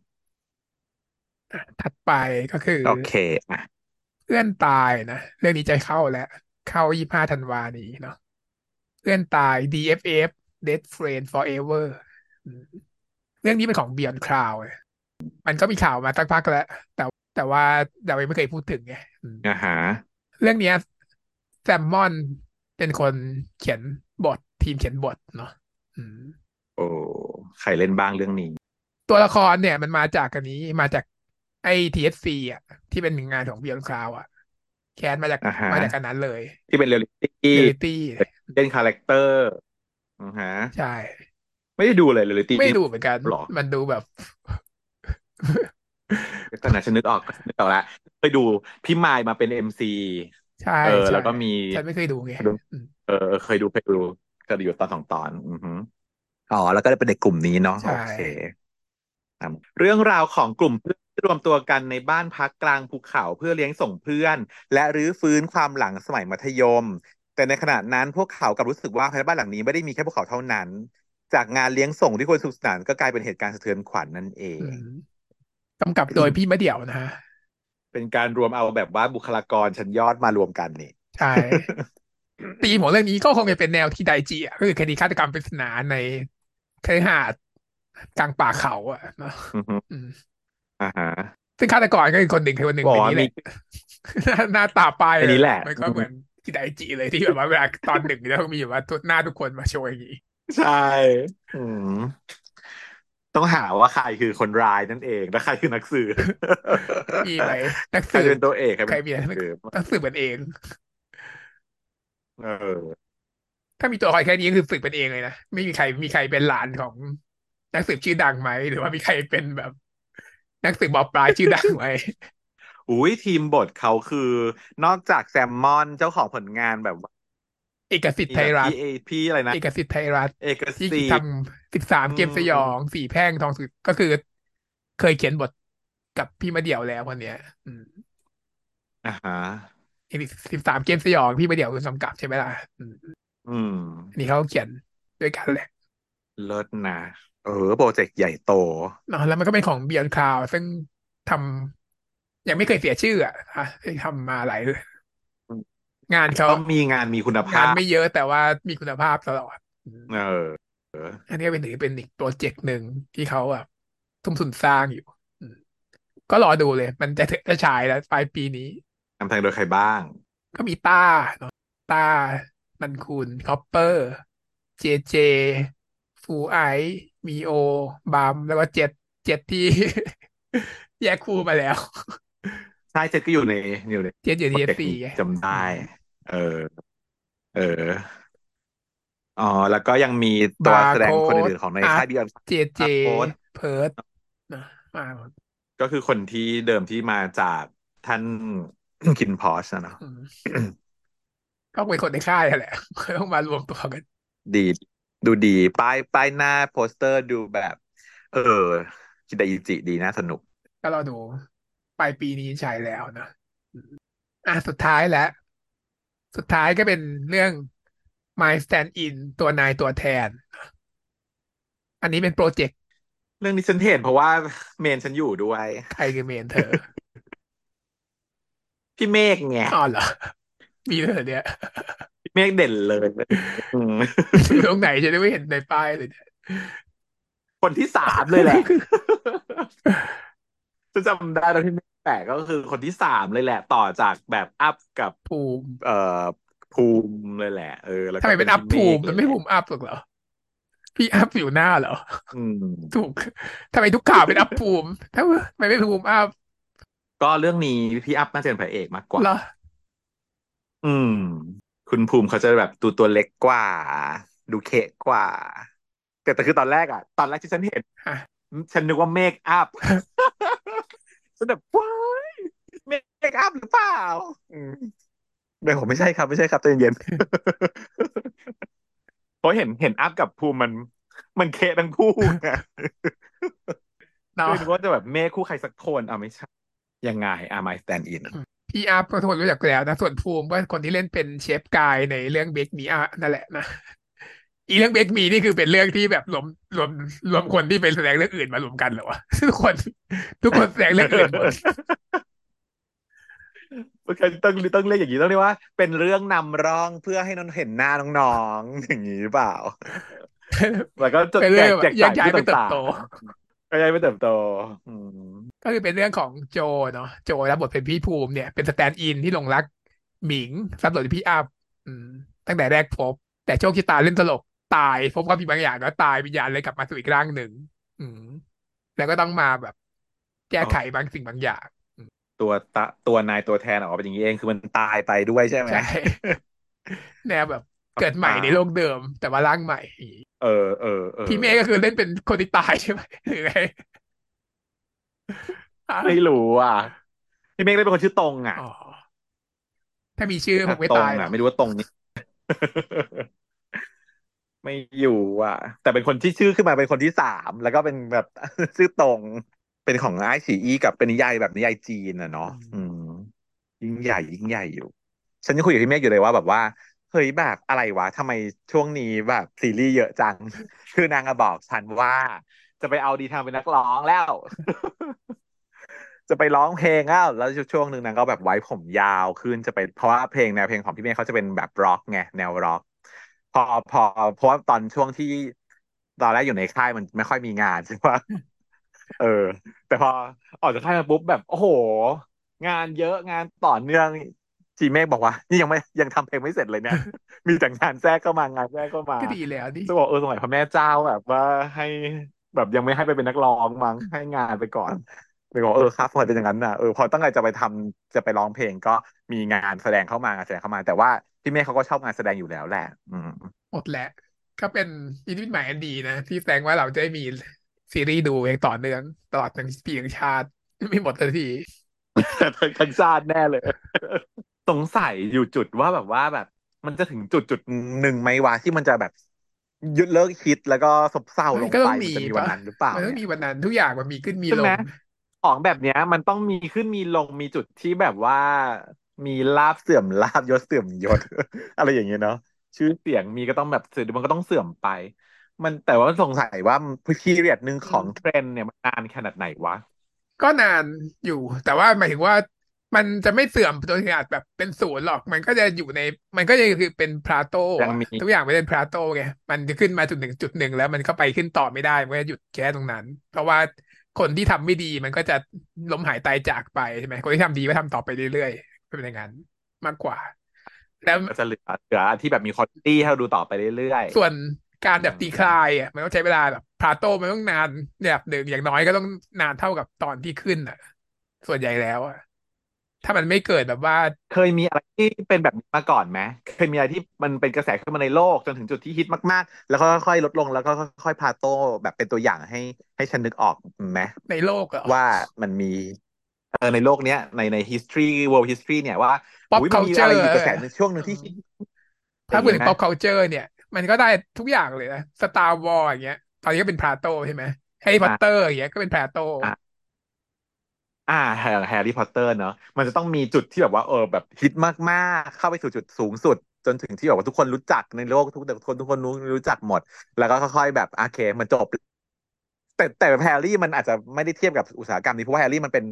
อะถัดไปก็คือ โอเคอะเพื่อนตายนะเรื่องนี้จะเข้าแล้ว เข้ายี่ห้าธันวานี้เนาะเพื่อนตาย DFF Dead Friend Forever อืมเรื่องนี้เป็นของ Beyond Cloud ไงมันก็มีข่าวมาสักพักแล้ว แต่แต่ว่าเรายังไม่เคยพูดถึงไง อืมอ่าฮะเรื่องเนี้ยแซมมอนเป็นคนเขียนบท ทีมเขียนบทเนาะอืมโอ้ใครเล่นบ้างเรื่องนี้ ตัวละครเนี่ยมันมาจากอันนี้มาจากไอ้ TSC อะ ที่เป็นหนึ่งงานของ Be On Cloud อะ cast มาจากอ่าฮะมาจากอันนั้นเลย ที่เป็นเรียลลิตี้เรียลลิตี้เล่นคาแรคเตอร์อ่าฮะใช่ ไม่ได้ดูเลยเรียลลิตี้ไม่ดูเหมือนกันหรอมันดูแบบ ก็นะฉันนึกออกนึกออกแล้วไปดูพี่มายมาเป็นเอ็มซีใช่เออใช่แล้วก็มีฉันไม่เคยดูไงดูอืมเออ เคยดูเคยดูเคยดูอยู่ตอนสองตอน อือฮึอ๋อ แล้วก็ได้เป็นเด็กกลุ่มนี้เนาะใช่โอเคอะเรื่องราวของกลุ่มเพื่อนที่รวมตัวกันในบ้านพักกลางภูเขาเพื่อเลี้ยงส่งเพื่อน และรื้อฟื้นความหลังสมัยมัธยม แต่ในขณะนั้นพวกเขากลับรู้สึกว่าภายในบ้านหลังนี้ไม่ได้มีแค่พวกเขาเท่านั้น จากงานเลี้ยงส่งที่ควรสนุกสนานก็กลายเป็นเหตุการณ์สะเทือนขวัญนั่นเองอืม กำกับโดยพี่มะเดี่ยวนะฮะ เป็นการรวมเอาแบบว่าบุคลากรชั้นยอดมารวมกันนี่ ใช่ธีมของเรื่องนี้ก็คงจะเป็นแนวที่ไดจิอะก็คือคดีฆาตกรรมปริศนาในคฤหาสน์กลางป่าเขาอะเนาะอือฮึอืมอ่าฮะซึ่งฆาตกรก็คือคนหนึ่งคือคนหนึ่งบอกในว่านี้แหมีละหน้าตาป้ายอันนี้แหละมันก็เหมือนที่ไดจิเลยที่แบบว่าเวลาตอนหนึ่งแล้วมีแบบว่าหน้าทุกคนมาโชว์อย่างนี้ ใช่อืม ต้องหาว่าใครคือคนร้ายนั่นเองและใครคือนักสืบมีไหมนักใครสืบเป็นตัวเอกใครใครเป็นมีนักสืบนักสืบเป็นเอง เออ ถ้ามีตัวละคอยแค่นี้ก็คือฝึกเป็นเองเลยนะไม่มีใครมีใครเป็นหลานของนักสืบชื่อดังไหมหรือว่ามีใครเป็นแบบ นักสืบมอปลายชื่อดังไหมอุ้ยทีมบทเขาคือนอกจากแซมมอนเจ้าของผลงานแบบว่า เอกสิทธิ์มีไทแบยบรัฐพี่เอพี่อะไรนะ เอกสิทธิ์ไทยรัฐเอกที่สิททธิ์ำสิบสามอืเกมสยอมงสี่แพร่งทองสุดก็คือ เคยเขียนบทกับพี่มาเดี่ยวแล้วคนเนี้ย อืมอ่าฮะสิบสามเกมสยองพี่มาเดี่ยวคือกำกับใช่ไหมล่ะอืมอืมอันนี้เขาเขียนด้วยกันแหละเลิศนะเออโปรเจกต์ใหญ่โตเนาะแล้วมันก็เป็นของเบียนคลาวซึ่งทำยังไม่เคยเสียชื่ออะอะที่ทำมาหลาย งานเขาก็มีงานมีคุณภางานไม่เยออะแต่ว่ามีคุณภาพตลอดอืมเออ อันนี้ก็เป็นถือเป็นอีกโปรเจกต์หนึ่งที่เขาแบบทุ่มทุนสร้างอยู่อืมก็รอดูเลย มันจะจะฉายแล้วปลายปีนี้นำแสดงโดยใครบ้าง ก็มีต้าเนาะต้า มันคุณคอปเปอร์ เจเจ ฟูไอซ์มีโอบัมแล้วก็เจ็ดเจ็ดที่ แยกคู่มาแล้วใช่เจ็ดก็อยู่ในอยู่ในเจ็ดอยู่โปรทีเอเจกต์ซีนี้จำได้ เออ เอออ๋อแล้วก็ยังมีตัวบาร์แสดงโค้คนดอื่นๆของในอาร์ค่าตยบิออนเจเจอาร์โค้ดเพิร์ดนะมาหมดก็คือคนที่เดิมที่มาจากท่านคินพอชนะเนาะอืมก็เป็นคนในค่ายนั่นแหละต้องมารวมตัวกัน ดี ดูดีป้ายป้ายหน้าโปสเตอร์ดูแบบ เออคิดไดอิจิดีนะสนุก ก็เราดู ปลายปีนี้ใช้แล้วนะอืมอะสุดท้ายแล้ว สุดท้ายก็เป็นเรื่อง My Stand In ตัวนายตัวแทน อันนี้เป็นโปรเจกต์เรื่องนี้ฉันเห็นเพราะว่าเมนฉันอยู่ด้วย ใครคือเมนเธอ พี่เมฆไงอ๋อเหรอ มีด้วยเหรอเนี่ยพี่เมฆเด่นเลยอืมอยู่ตรงไหนจะได้ไม่เห็นในป้ายเลยเนี่ยคนที่สามเลยแหละ จะจำได้ตอนที่เมฆแปลกก็คือคนที่สามเลยแหละ ต่อจากแบบอัพกับภูมิ เอ่อภูมิเลยแหละ เออแล้วทำไมเป็นอัพพี่ภูมิมันไม่ภูมิอัพหรอกเหรอพี่อัพอยู่หน้าเหรออืมถูกทำไมทุกข่าวเป็นอัพภูมิทำไมไม่ภูมิอัพก็เรื่องนี้พี่อัพน่าจะเป็นพระเอกมากกว่าเหรออืม คุณภูมิเขาจะแบบตัวตัวเล็กกว่า ดูเคะกว่า แต่แต่คือตอนแรกอะ ตอนแรกที่ฉันเห็นฮะฉันนึกว่าเมคอัพ ฉันแบบว้ายเมคอัพหรือเปล่าอืมไม่ผมไม่ใช่ครับไม่ใช่ครับใจเย็นเพราะเห็นเห็นอัพกับภูมิมัน มันเคะทั้งคู่ไงเนาะไม่รู้ว่าจะแบบเมคคู่ใครสักคนอะไม่ใช่ ยังไงอะ my stand in พี่อัพก็ทุกคนรู้จักแล้วนะ ส่วนภูมิก็คนที่เล่นเป็นเชฟกายในเรื่องเบคมีอะนั่นแหละนะ อีเรื่องเบคมีนี่คือเป็นเรื่องที่แบบรวมรวมรวมคนที่เป็นแสดงเรื่องอื่นมารวมกันเหรอวะทุกคน ทุกคนแสดงเรื่องอื่นหมดต้องต้องเรียกอย่างนี้ต้องเรียกว่า เป็นเรื่องนำร่องเพื่อให้น้องเห็นหน้าน้องๆอย่างนี้หรือเปล่าแล้วก็จะเป็นแจเรื่อกงแจกแยจ่ากยย้ายที่ไปเติบต่างโตๆก็ย้ายไปเติบโตอืมก็คือเป็นเรื่องของโจเนาะโจรับบทเป็นพี่ภูมิเนี่ย เป็น stand-in ที่หลงรักหมิงซับหลดพี่อัพอืมตั้งแต่แรกพบ แต่โชคชะตาเล่นตลก ตายพบความผิดบางอย่างแล้วตายวิญญาณเลยกลับมาสู่อีกร่างหนึ่งอืมแล้วก็ต้องมาแบบ แก้ไขบางสิ่งบางอย่างตัวตะตัวนายตัวแทนออกมาเป็นอย่างนี้เองคือมันตายไปด้วยใช่ไหมใช่แนวแบบเกิดใหม่ในโลกเดิม แต่ว่าร่างใหม่ เออเออเออพี่เมย์ก็คือเล่นเป็นคนที่ตายใช่ไหมหรือไงอะไม่รู้อะพี่เมฆได้เป็นคนชื่อตรงอะอ๋อถ้ามีชื่อผมไม่ตรงตายหรอะอกไม่รู้ว่าตรงนี้ ไม่อยู่อะ แต่เป็นคนที่ชื่อขึ้นมาเป็นคนที่สามแล้วก็เป็นแบบชื่อตรงเป็นของไอซีอีกับเป็นนิยายแบบนิยายจีนอะเนาะอืม ยิ่งใหญ่ยิ่งใหญ่อยู่ ฉันยังคุยกับพี่เมฆอยู่เลยว่าแบบว่าเฮ้ยแบบอะไรวะทำไมช่วงนี้แบบซีรีส์เยอะจัง คือนางอะบอกฉันว่า จะไปเอาดีทางเป็นนักร้องแล้ว จะไปร้องเพลงแล้วแล้วช่วงหนึ่งนางก็แบบไว้ผมยาวขึ้นจะไปเพราะว่าเพลงแนวเพลงของพี่เมฆเขาจะเป็นแบบร็อกไงแนวร็อกพ อพอเพราะว่าตอนช่วงที่ตอนแรกอยู่ในค่ายมันไม่ค่อยมีงานใช่ปะเออ แต่พอออกจากค่ายมาปุ๊บแบบ โอ้โห งานเยอะงานต่อเนื่องจีเมฆบอกว่า นี่ยังไม่ยังทำเพลงไม่เสร็จเลยเนี่ย มีแต่งานแทรกเข้ามางานแทรกเข้ามาก็ดีแล้วดิจะบอกเออสมัยพระแม่เจ้าแบบว่าให้แบบยังไม่ให้ไปเป็นนักร้องมั้งให้งานไปก่อนเลยบอกเออครับพอเป็นอย่างนั้นน่ะเออพอตั้งใจจะไปทำจะไปร้องเพลงก็มีงานแสดงเข้ามางานแสดงเข้ามา แต่ว่า พี่เมฆเขาก็ชอบงานแสดงอยู่แล้วแหละ อืมหมดแหละก็เป็นอินวิตใหม่อันดีนะ ที่แสดงว่าเราจะได้มีซีรีส์ดูอย่างต่อเนื่อง ตลอดทั้งปีทั้งชาติ ไม่หมดสักทีทั้งชาติแน่เลย สงสัยอยู่จุดว่าแบบว่าแบบ มันจะถึงจุดจุดหนึ่งไหมวะที่มันจะแบบหยุดเลิกคิดแล้วก็ซบเซาลมันงก็ไปต้องมันมีจะมีวันปะนั้นหรือเปล่ามันต้องเนี่ยมีวันนั้นทุกอย่างมันมีขึ้นมีใช่ลไหมงของแบบเนี้ย มันต้องมีขึ้นมีลงมีจุดที่แบบว่า มีลาภเสื่อมลาภยศเสื่อมยศ อะไรอย่างเงี้ยเนาะชื่อเสียงมีก็ต้องแบบเสื่อมมันก็ต้องเสื่อมไป มันแต่ว่าสงสัยว่าพีเรียดหนึ่งของเทรนด์เนี่ยมันนานขนาดไหนวะ ก็นานอยู่ แต่ว่าหมายถึงว่ามันจะไม่เสื่อมจนขนาดแบบเป็นศูนย์หรอก มันก็จะอยู่ใน มันก็จะคือเป็นพลาโตยังมีทุกอย่างเป็นพลาโตไงมันจะขึ้นมาจุดหนึ่งจุดหนึ่งแล้วมันก็ไปขึ้นต่อไม่ได้ มันก็หยุดแค่ตรงนั้น เพราะว่าคนที่ทำไม่ดีมันก็จะล้มหายตายจากไปใช่ไหมคนที่ทำดีก็ทำต่อไปเรื่อยๆ เป็นอย่างนั้นมากกว่า แล้วก็จะเหลือเหลือที่แบบมีคอร์ตี้ให้เราดูต่อไปเรื่อยส่วนการแบบดีคลายอะมันต้องใช้เวลาแบบพลาโตมันต้องนานแบบหนึ่งอย่างน้อยก็ต้องนานเท่ากับตอนที่ขึ้นอะ ส่วนใหญ่แล้วอะถ้ามันไม่เกิดแบบว่าๆเคยมีอะไรที่เป็นแบบนี้มาก่อนไหมเคยมีอะไรที่มันเป็นกระแสขึ้นมาในโลกจนถึงจุดที่ฮิตมากๆ แล้วก็ค่อยๆลดลงแล้วก็ค่อยๆพาโต้แบบเป็นตัวอย่างให้ให้ฉันนึกออกไหมในโลกเหรอว่ามันมีเออ ในโลกเนี้ยในใน history world history เนี่ยว่า pop อุ๊ยมันมีอะไร culture อยู่กระแสในช่วงหนึ่งที่ฮิตถ้าพูดถึงอย่างนี้ pop culture เนี่ย มันก็ได้ทุกอย่างเลยนะ Star Wars อย่างเงี้ย ตอนนี้ก็เป็น plateau ใช่ไหม Harry Potter อย่างเงี้ยก็เป็น plateau อะอ่าแฮร์แฮร์รี่พอตเตอร์เนาะมันจะต้องมีจุดที่แบบว่าเออแบบฮิตมากๆ เข้าไปสู่จุดสูงสุด จนถึงที่แบบว่าทุกคนรู้จักในโลกทุกคนทุกคนรู้รู้จักหมด แล้วก็ค่อยๆแบบโอเคมันจบแต่แต่แฮร์รี่มันอาจจะไม่ได้เทียบกับอุตสาหกรรมนี้เพราะว่าแฮร์รี่มันเป็น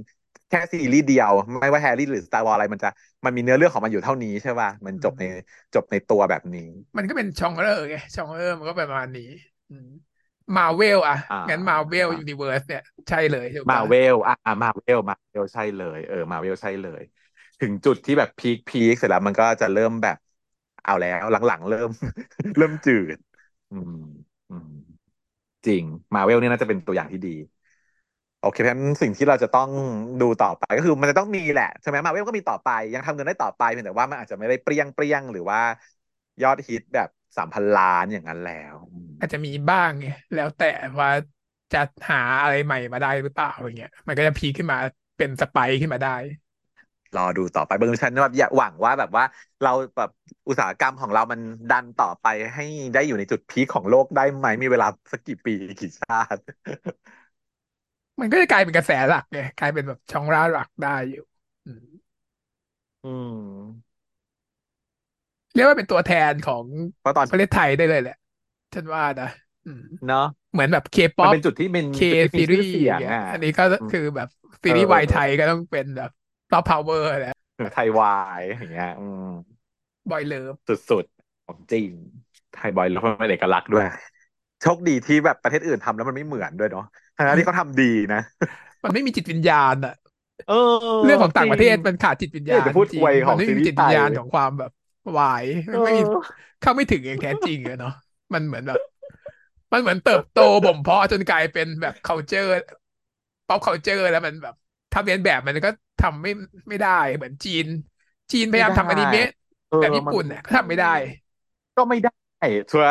แค่ซีรีส์เดียว ไม่ว่าแฮร์รี่หรือ Star Wars อะไรมันจะมันมีเนื้อเรื่องของมันอยู่เท่านี้ใช่ป่ะมันจบในจบในตัวแบบนี้ มันก็เป็น genre ไง genre มันก็ประมาณนี้มาเวลอะอ่างั้นมาเวล universe เนี่ย ใช่เลยถูกมาปะเวลอ่า Marvel Marvel ใช่เลยเออมาเวลใช่เลย ถึงจุดที่แบบพีคพีคเสร็จแล้วมันก็จะเริ่มแบบเอาแล้ว หลังๆ เริ่ม เริ่มจืด อืม อืม จริงมาเวลเนี่ยน่าจะเป็นตัวอย่างที่ดี โอเคเพราะฉะนั้นสิ่งที่เราจะต้องดูต่อไปก็คือมันจะต้องมีแหละใช่ไหมมาเวลก็มีต่อไป ยังทำเงินได้ต่อไปเพียงแต่ว่ามันอาจจะไม่ได้เปรี้ยงเปรี้ยงหรือว่ายอดฮิตแบบสามพันล้านอย่างนั้นแล้วอืมอาจจะมีบ้างไงแล้วแต่ว่าจะหาอะไรใหม่มาได้หรือเปล่าอย่างเงี้ยมันก็จะพีคขึ้นมาเป็นสไปค์ขึ้นมาได้ รอดูต่อไปเบางฉันแบบอยากหวังว่าแบบว่าเราแบบอุตสาหกรรมของเรามันดันต่อไปให้ได้อยู่ในจุดพีคของโลกได้ไหมมีเวลาสักกี่ปีกี่ชาติ มันก็จะกลายเป็นกระแสหลักไงกลายเป็นแบบช่องร่าหลักได้อยู่ อืม อืม เรียกว่าเป็นตัวแทนของเพราะตอนประเทศไทยได้เลยแหละ ฉันว่านะอืม เนาะเหมือนแบบเคมันป๊อปเป็นจุดที่เป็นเคจุดที่ซีมีรีชื่อส์เสียงเงี้ยอะ อันนี้ก็อืมคือแบบซีรีส์เออวายไทยก็ต้องเป็นแบบซอฟต์พาวเวอร์แหละไทยวายอย่างเงี้ย อืม บอยเลิฟสุดๆ ของจริง ไทยบอยแล้วมันเป็นเอกลักษณ์ด้วย โชคดีที่แบบประเทศอื่นทำแล้วมันไม่เหมือนด้วยเนาะ ทั้งที่เขาทำดีนะ มันไม่มีจิตวิญญาณอะเออ เรื่องของต่างประเทศจงมันขาดจิตวิญเนี่ญายณจะพูดจริองวยขมัอนงไม่ซีมีรีจิตส์ไทวิญยญาณของความแบบวายเอไม่มีอเข้าไม่ถึงอย่างแท้จริงอะเนาะมันเหมือนแบบมันเหมือนเติบโตบ่มเพาะจนกลายเป็นแบบ culture pop culture แล้วมันแบบทำเรียนแบบมันก็ทำไม่ไม่ได้เหมือนจีน จีนพยายามทำอนิเมะเออแบบญี่มันปุ่นเนี่ยก็ทำไม่ได้ ก็ไม่ได้ ใช่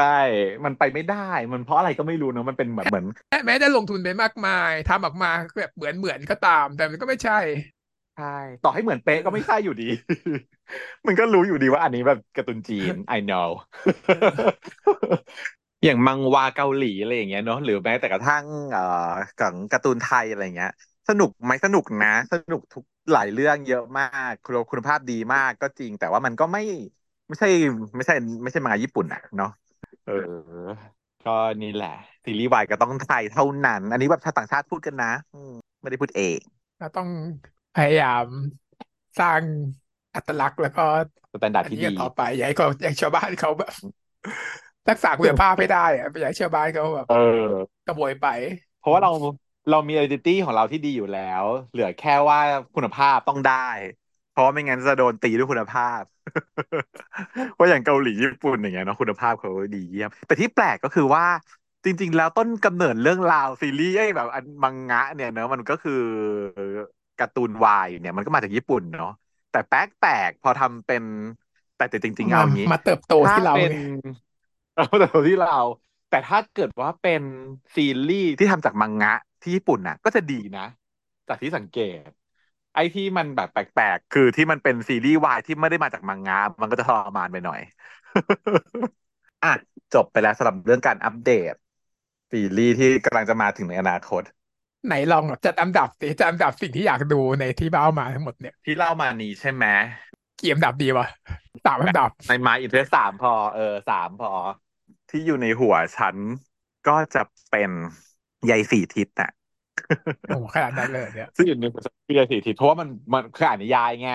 มันไปไม่ได้ มันเพราะอะไรก็ไม่รู้เนอะมันเป็นแบบเหมือนแม้แม้จะลงทุนไปมากมายทำออกมาแบบเหมือนเหมือนก็ตาม แต่มันก็ไม่ใช่ใช่ต่อให้เหมือนเป๊ะก็ไม่ใช่อยู่ดี มันก็รู้อยู่ดีว่าอันนี้แบบการ์ตูนจีน I know อย่างมังวาเกาหลีอะไรอย่างเงี้ยเนาะหรือแม้แต่กระทั่งเอ่อของการ์ตูนไทยอะไรเงี้ย สนุกไหมสนุกนะ สนุกทุกหลายเรื่องเยอะมากคุณคุณภาพดีมากก็จริง แต่ว่ามันก็ไม่ ไม่ใช่ไม่ใช่ไม่ใช่มังงะญี่ปุ่นอะเนาะเออ ก็นี่แหละ ซีรีส์วายก็ต้องไทยเท่านั้น อันนี้แบบชาวต่างชาติพูดกันนะอืมไม่ได้พูดเองเราต้องพยายามสร้างอัตลักษณ์แล้วก็สแตนดาร์ดอันที่นี้ดีกันต่อไปอย่าให้เขาอย่าให้ชาวบ้านเขาแบบรักษาคุณภาพให้ได้อะอย่าให้ชาวบ้านเขาแบบเออกระโวยไป เพราะว่าเราเรามี identity ของเราที่ดีอยู่แล้ว เหลือแค่ว่าคุณภาพต้องได้ เพราะว่าไม่งั้นจะโดนตีด้วยคุณภาพเพราะอย่างเกาหลีญี่ปุ่นอย่างเงี้ยเนาะคุณภาพเขาดีเยี่ยมแต่ที่แปลกก็คือว่าจริง ๆ แล้วต้นกำเนิดเรื่องราวซีรีส์ไอ้แบบอันมังงะ เนี่ยเนอะมันก็คือการ์ตูนวายเนี่ยมันก็มาจากญี่ปุ่นเนาะแต่แปลกแปลกพอทำเป็น แต่แต่จริง ๆ เอามาอย่างงี้มาเติบโตถ้าที่เราเป็นไงเอาแต่ที่เรา แต่ถ้าเกิดว่าเป็นซีรีส์ที่ทำจากมังงะที่ญี่ปุ่นน่ะ ก็จะดีนะ จากที่สังเกต ไอ้ที่มันแบบแปลกๆ คือที่มันเป็นซีรีส์วายที่ไม่ได้มาจากมังงะมันก็จะทรมานไปหน่อย อะ จบไปแล้วสำหรับเรื่องการอัปเดต ซีรีส์ที่กำลังจะมาถึงในอนาคต ไหนลองจัดอันดับสิจัดอันดับสิ่งที่อยากดูในที่บ้ามาทั้งหมดเนี่ย ที่เล่ามานี้ใช่ไหมกี่อันดับดีวะสามอันดับ ในมาอินเทอร์สามพอ เออสามพอ ที่อยู่ในหัวฉันก็จะเป็นใยสีทิศน่ะ โอ้โหขนาดนั้นเลยเนี่ยซึ่งอยู่ในหัวฉันคือใยสีทิศเพราะว่ามันมันคืออ่านนิยายไง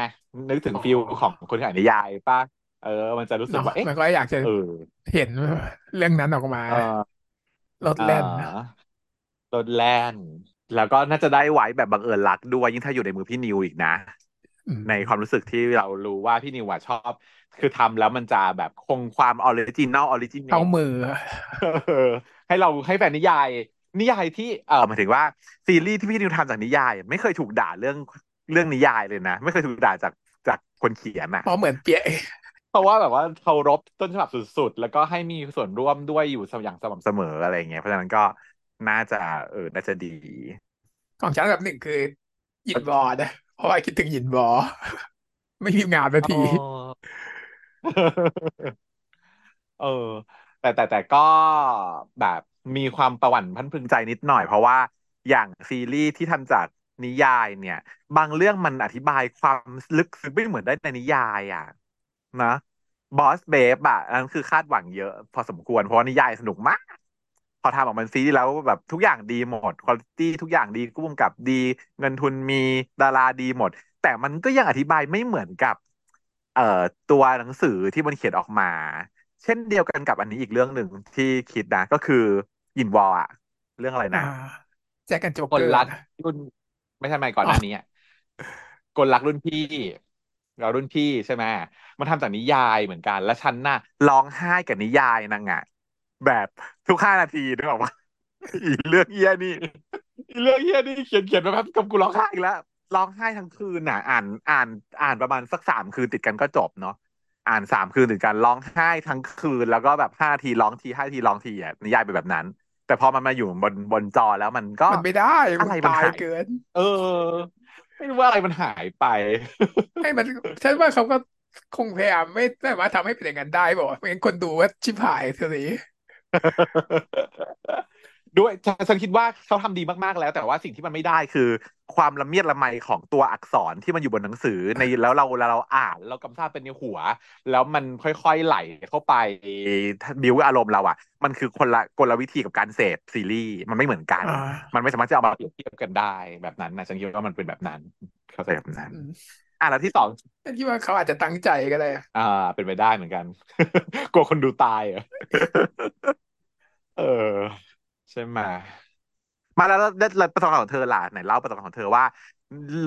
นึกถึง feel ของคนที่อ่านนิยายป่ะเออ มันจะรู้สึกเนาะว่าเอ๊ะมันก็อยากจะเออเห็นเรื่องนั้นออกมาเออรถแล่นอ่ารถแล่นแล้วก็น่าจะได้ไว้แบบบังเอิญรักด้วยยิ่งถ้าอยู่ในมือพี่นิวอีกนะอืมในความรู้สึกที่เรารู้ว่าพี่นิวอะชอบ คือทำแล้วมันจะแบบคงความ original origin เข้ามือเออให้เราให้แฟนนิยาย นิยายที่เออหมายถึงว่าซีรีส์ที่พี่นิวทำจากนิยาย ไม่เคยถูกด่าเรื่องเรื่องนิยายเลยนะ ไม่เคยถูกด่าจากจากคนเขียนอะเพราะเหมือนเปียเพราะว่าแบบว่าเคารพต้นฉบับสุดๆ แล้วก็ให้มีส่วนร่วมด้วยอยู่อย่างสม่ำเสมออะไรเงี้ยเพราะฉะนั้นก็น่าจะเออน่าจะดี ของฉันอันดับหนึ่งคือหยินบอนะเพราะว่าคิดถึงหยินบอ ไม่มีงานสักทีอ๋อเออแต่แต่แต่ก็แบบ มีความประหวั่นพันพึงใจนิดหน่อย เพราะว่าอย่างซีรีส์ที่ทำจากนิยายเนี่ย บางเรื่องมันอธิบายความลึกซึ้งไม่เหมือนได้ในนิยายอะ นะบอสเบฟอะอันนั้นคือคาดหวังเยอะ พอสมควรเพราะนิยายสนุกมาก พอทำออกมาซีรีส์แล้วแบบทุกอย่างดีหมดคุณภาพทุกอย่างดีผู้กำกับดี เงินทุนมีดาราดีหมด แต่มันก็ยังอธิบายไม่เหมือนกับ เอ่อตัวหนังสือที่มันเขียนออกมา เช่นเดียวกันกับอันนี้อีกเรื่องหนึ่งที่คิดนะ ก็คือ ยินวอลอะเรื่องอะไรอ่านะแจ็คกันโจ๊กกเกลอร์รักนะรุ่น ไม่ใช่ไม่ก่อนหอ๋อน้านี้อะกลรักรุ่นพี่เรารุ่นพี่ใช่ไหมมันทำจากนิยายเหมือนกัน แล้วฉันน่ะร้องไห้กับนิยายนางอะแบบทุกห้านาทีนึกออกปะอีเรื่องเฮียนี่อีเรื่องเฮียนี่เขียนเขียนมาแบบกับกูร้องไห้อีกแล้วร้องไห้ทั้งคืนน่ะ อ่านอ่านอ่านประมาณสักสามคืนติดกันก็จบเนาะอ่านสามคืนติดกันร้องไห้ทั้งคืน แล้วก็แบบห้าทีร้องทีห้าทีร้องทีอะนิยายเป็นแบบนั้น แต่พอมันมาอยู่บนบนจอแล้วมันก็มันไม่ได้อะมันไรมันตายหายเกิน เออ ไม่รู้ว่าอะไรมันหายไป ให้มันฉันว่าเขาก็คงพยายามไม่ไม่สามารถทำให้เป็นอย่างนั้นได้บอกว่าไม่งั้นคนดูว่าชิบหายเท่านี้ด้วยฉันฉันคิดว่าเขาทำดีมากๆแล้ว แต่ว่าสิ่งที่มันไม่ได้คือ ความละเมียดละไมของตัวอักษรที่มันอยู่บนหนังสือในแล้วเราเราเราอ่านเรากำซาบเป็นในหัว แล้วมันค่อยๆไหลเข้าไปบิวอารมณ์เราอะมันคือคนละกลวิธีกับการเสพซีรีส์มันไม่เหมือนกันอ่ามันไม่สามารถจะเอามาเปรียบเทียบกันได้แบบนั้นนะฉันคิดว่ามันเป็นแบบนั้น เข้าใจแบบนั้นอืมอะแล้วที่สองฉันคิดว่าเขาอาจจะตั้งใจก็ได้อ่า เป็นไปได้เหมือนกันกลัวคนดูตายเหรอเออ ใช่ไหม มาแล้วแล้วแล้วประสบการณ์ของเธอล่ะไหนเล่าประสบการณ์ของเธอว่า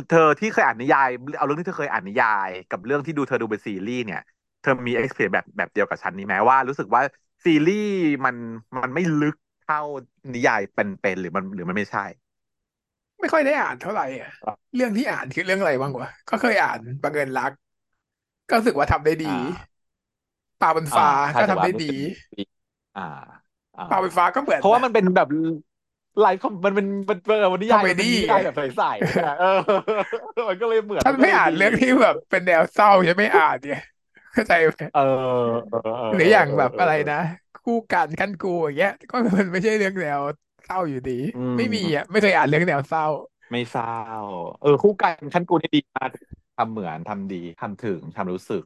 เธอที่เคยอ่านนิยาย เอาเรื่องที่เธอเคยอ่านนิยาย กับเรื่องที่ดูเธอดูเป็นซีรีส์เนี่ยเธอมี experience แบบแบบเดียวกับฉันนี้ไหมว่า รู้สึกว่าซีรีส์มันมันไม่ลึกเท่านิยายเป็นๆหรือมันหรือมันไม่ใช่ ไม่ค่อยได้อ่านเท่าไหร่อะเรื่องที่อ่านคือเรื่องอะไรบ้างวะก็เคยอ่านบังเอิญรัก ก็รู้สึกว่าทำได้ดี อ่าปลาบนอ่าฟ้าใช่ก็แต่ทำว่าได้นี่ดีเป็นอ่าอ่าปลาบนฟ้าก็เหมือนเพราะว่ามันเป็นแบบ ไลฟ์มันเป็นมันเป็นวันนิยายคอมเมมันเป็นดี้นิยายแบบใสๆอะเออมันก็เลยเหมือนฉันมันก็ไม่เลยอ่านดีเรื่องที่แบบเป็นแนวเศร้าฉันไม่อ่านเนี่ยเข้าใจไหมเออเออเออหรืออย่างเออแบบเอออะไรเออนะ คู่กันขั้นกูอย่างเงี้ย ก็มันไม่ใช่เรื่องแนวเศร้าอยู่ดีอืมไม่มีอะไม่เคยอ่านเรื่องแนวเศร้า ไม่เศร้า เออ คู่กันขั้นกูนี่ดีมากทำเหมือนทำดีทำถึงทำรู้สึก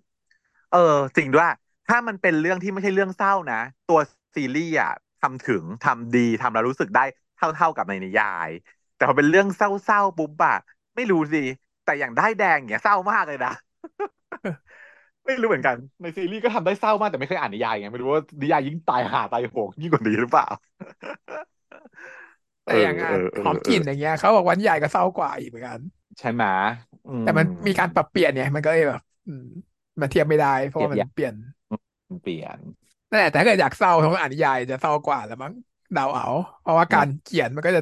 เออจริงด้วยถ้ามันเป็นเรื่องที่ไม่ใช่เรื่องเศร้านะ ตัวซีรีส์อะทำถึงทำดีทำแล้วรู้สึกได้ เท่าๆกับในนิยาย แต่พอเป็นเรื่องเศร้าๆปุ๊บอะไม่รู้สิ แต่อย่างได้ายแดงเนี่ยเศร้ามากเลยนะไม่รู้เหมือนกันในซีรีส์ก็ทำได้เศร้ามากแต่ไม่เคยอ่านนิยายไงไม่รู้ว่านิยายยิ่งตายหาตายโหงยิ่งกว่านี้หรือเปล่า แต่อย่างเออะอเออหอมเออกลิ่นอย่างเงี้ยเขาบอกวันใหญ่ก็เศร้ากว่าอีกเหมือนกันใช่ไหมอืแต่มันมีการปรับเปลี่ยนเนี่ยมันก็เลยแบบอืมมันเทียบไม่ได้ เพราะว่ามันเทียบยากเปลี่ยนเปลี่ยนนั่นแหละแต่ถ้าเกิดอยากเศร้าต้องอ่านนิยายจะเศร้ากว่าแล้วมั้ง เดาเอาเพราะว่าการเขียนมันก็จะ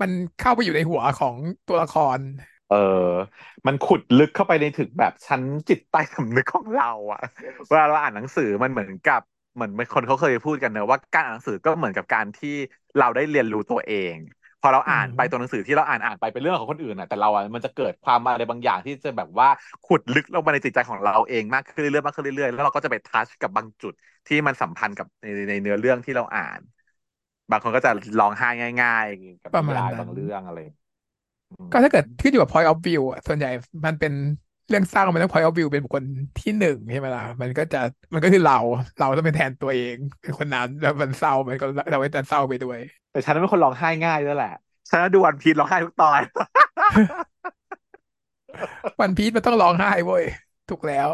มันเข้าไปอยู่ในหัวของตัวละคร เออ มันขุดลึกเข้าไปในถึงแบบชั้นจิตใต้สำนึกของเราอะเวลาเราอ่านหนังสือมันเหมือนกับเหมือนคนเขาเคยพูดกันเนอะว่าการอ่านหนังสือก็เหมือนกับการที่เราได้เรียนรู้ตัวเอง พอเราอ่านไปตัวหนังสือที่เราอ่านอ่านไปเป็นเรื่องของคนอื่นน่ะแต่เราอะมันจะเกิดความอะไรบางอย่างที่จะแบบว่าขุดลึกลงไปในจิตใจของเราเองมากขึ้นเรื่อยๆมากขึ้นเรื่อยๆแล้วเราก็จะไปทัชกับบางจุดที่มันสัมพันธ์กับในในเนื้อเรื่องที่เราอ่าน บางคนก็จะร้องไห้ง่าย ๆ กับประนิมาณยายนั้นบางเรื่องอะไรอืมก็ถ้าเกิดขึ้นอยู่กับ point of view อะส่วนใหญ่มันเป็นเรื่องเศร้ามันต้อง point of view เป็นบุคคลที่หนึ่งใช่ไหมล่ะมันก็จะมันก็คือเราเราต้องเป็นแทนตัวเองเป็นคนนั้นแล้วมันเศร้ามันก็เราก็จะเศร้าไปด้วย แต่ฉันเป็นคนร้องไห้ง่ายด้วยแหละฉันดูวันพีชร้องไห้ทุกตอนวันพีชมันต้องร้องไห้เว้ยถูกแล้ว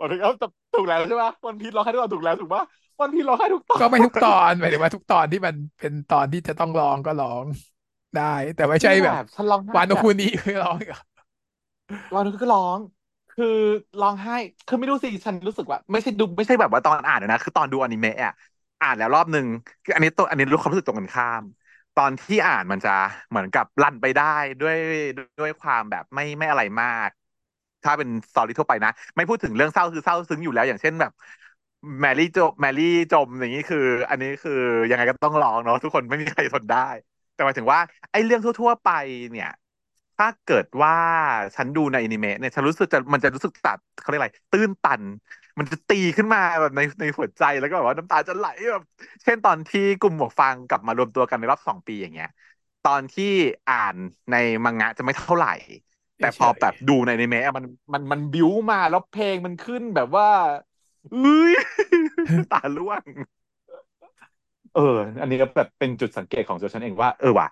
วันพีชเอาถูกแล้วใช่ปะวันพีชร้องไห้ทุกตอนถูกแล้วถูกปะ วันพีชร้องไห้ทุกตอนก็ไม่ทุกตอนหมายถึงว่าทุกตอนที่มันเป็นตอนที่จะต้องร้องก็ร้องได้ แต่ไม่ใช่แบบฉันร้องไห้วานโนแบบคุนี่ไม่ร้องอีกเหรอวันนึงก็ร้อง คือร้องไห้คือไม่รู้สิฉันรู้สึกว่า ไม่ใช่ดูไม่ใช่แบบว่าตอนอ่านนะคือตอนดูอนิเมะอะอ่านแล้วรอบหนึ่งคืออันนี้ตัวอันนี้รู้ความรู้สึกตรงกันข้าม ตอนที่อ่านมันจะเหมือนกับลั่นไปได้ด้วยด้วยความแบบไม่ไม่อะไรมาก ถ้าเป็นสตอรี่ทั่วไปนะ ไม่พูดถึงเรื่องเศร้าคือเศร้าซึ้งอยู่แล้ว อย่างเช่นแบบ แมรี่จมแมรี่จมอย่างนี้คือ อันนี้คือยังไงก็ต้องร้องเนาะทุกคนไม่มีใครทนได้ แต่หมายถึงว่าไอ้เรื่องทั่ว ๆ ไปเนี่ย ถ้าเกิดว่าฉันดูในอนิเมะเนี่ยฉันรู้สึกจะมันจะรู้สึกตัดเขาเรียกอะไรตื้นตัน มันจะตีขึ้นมาแบบในในหัวใจแล้วก็แบบว่าน้ำตาจะไหลแบบเช่นตอนที่กลุ่มหมวกฟางกลับมารวมตัวกันในรอบสองปีอย่างเงี้ย ตอนที่อ่านในมังงะจะไม่เท่าไหร่แต่พอเฉยๆแบบดูในอนิเมะอะมันมันมันบิ้วมาแล้วเพลงมันขึ้นแบบว่าเอ้ยตาล่วง เออ อันนี้ก็แบบเป็นจุดสังเกตของตัวฉันเองว่า เออว่ะ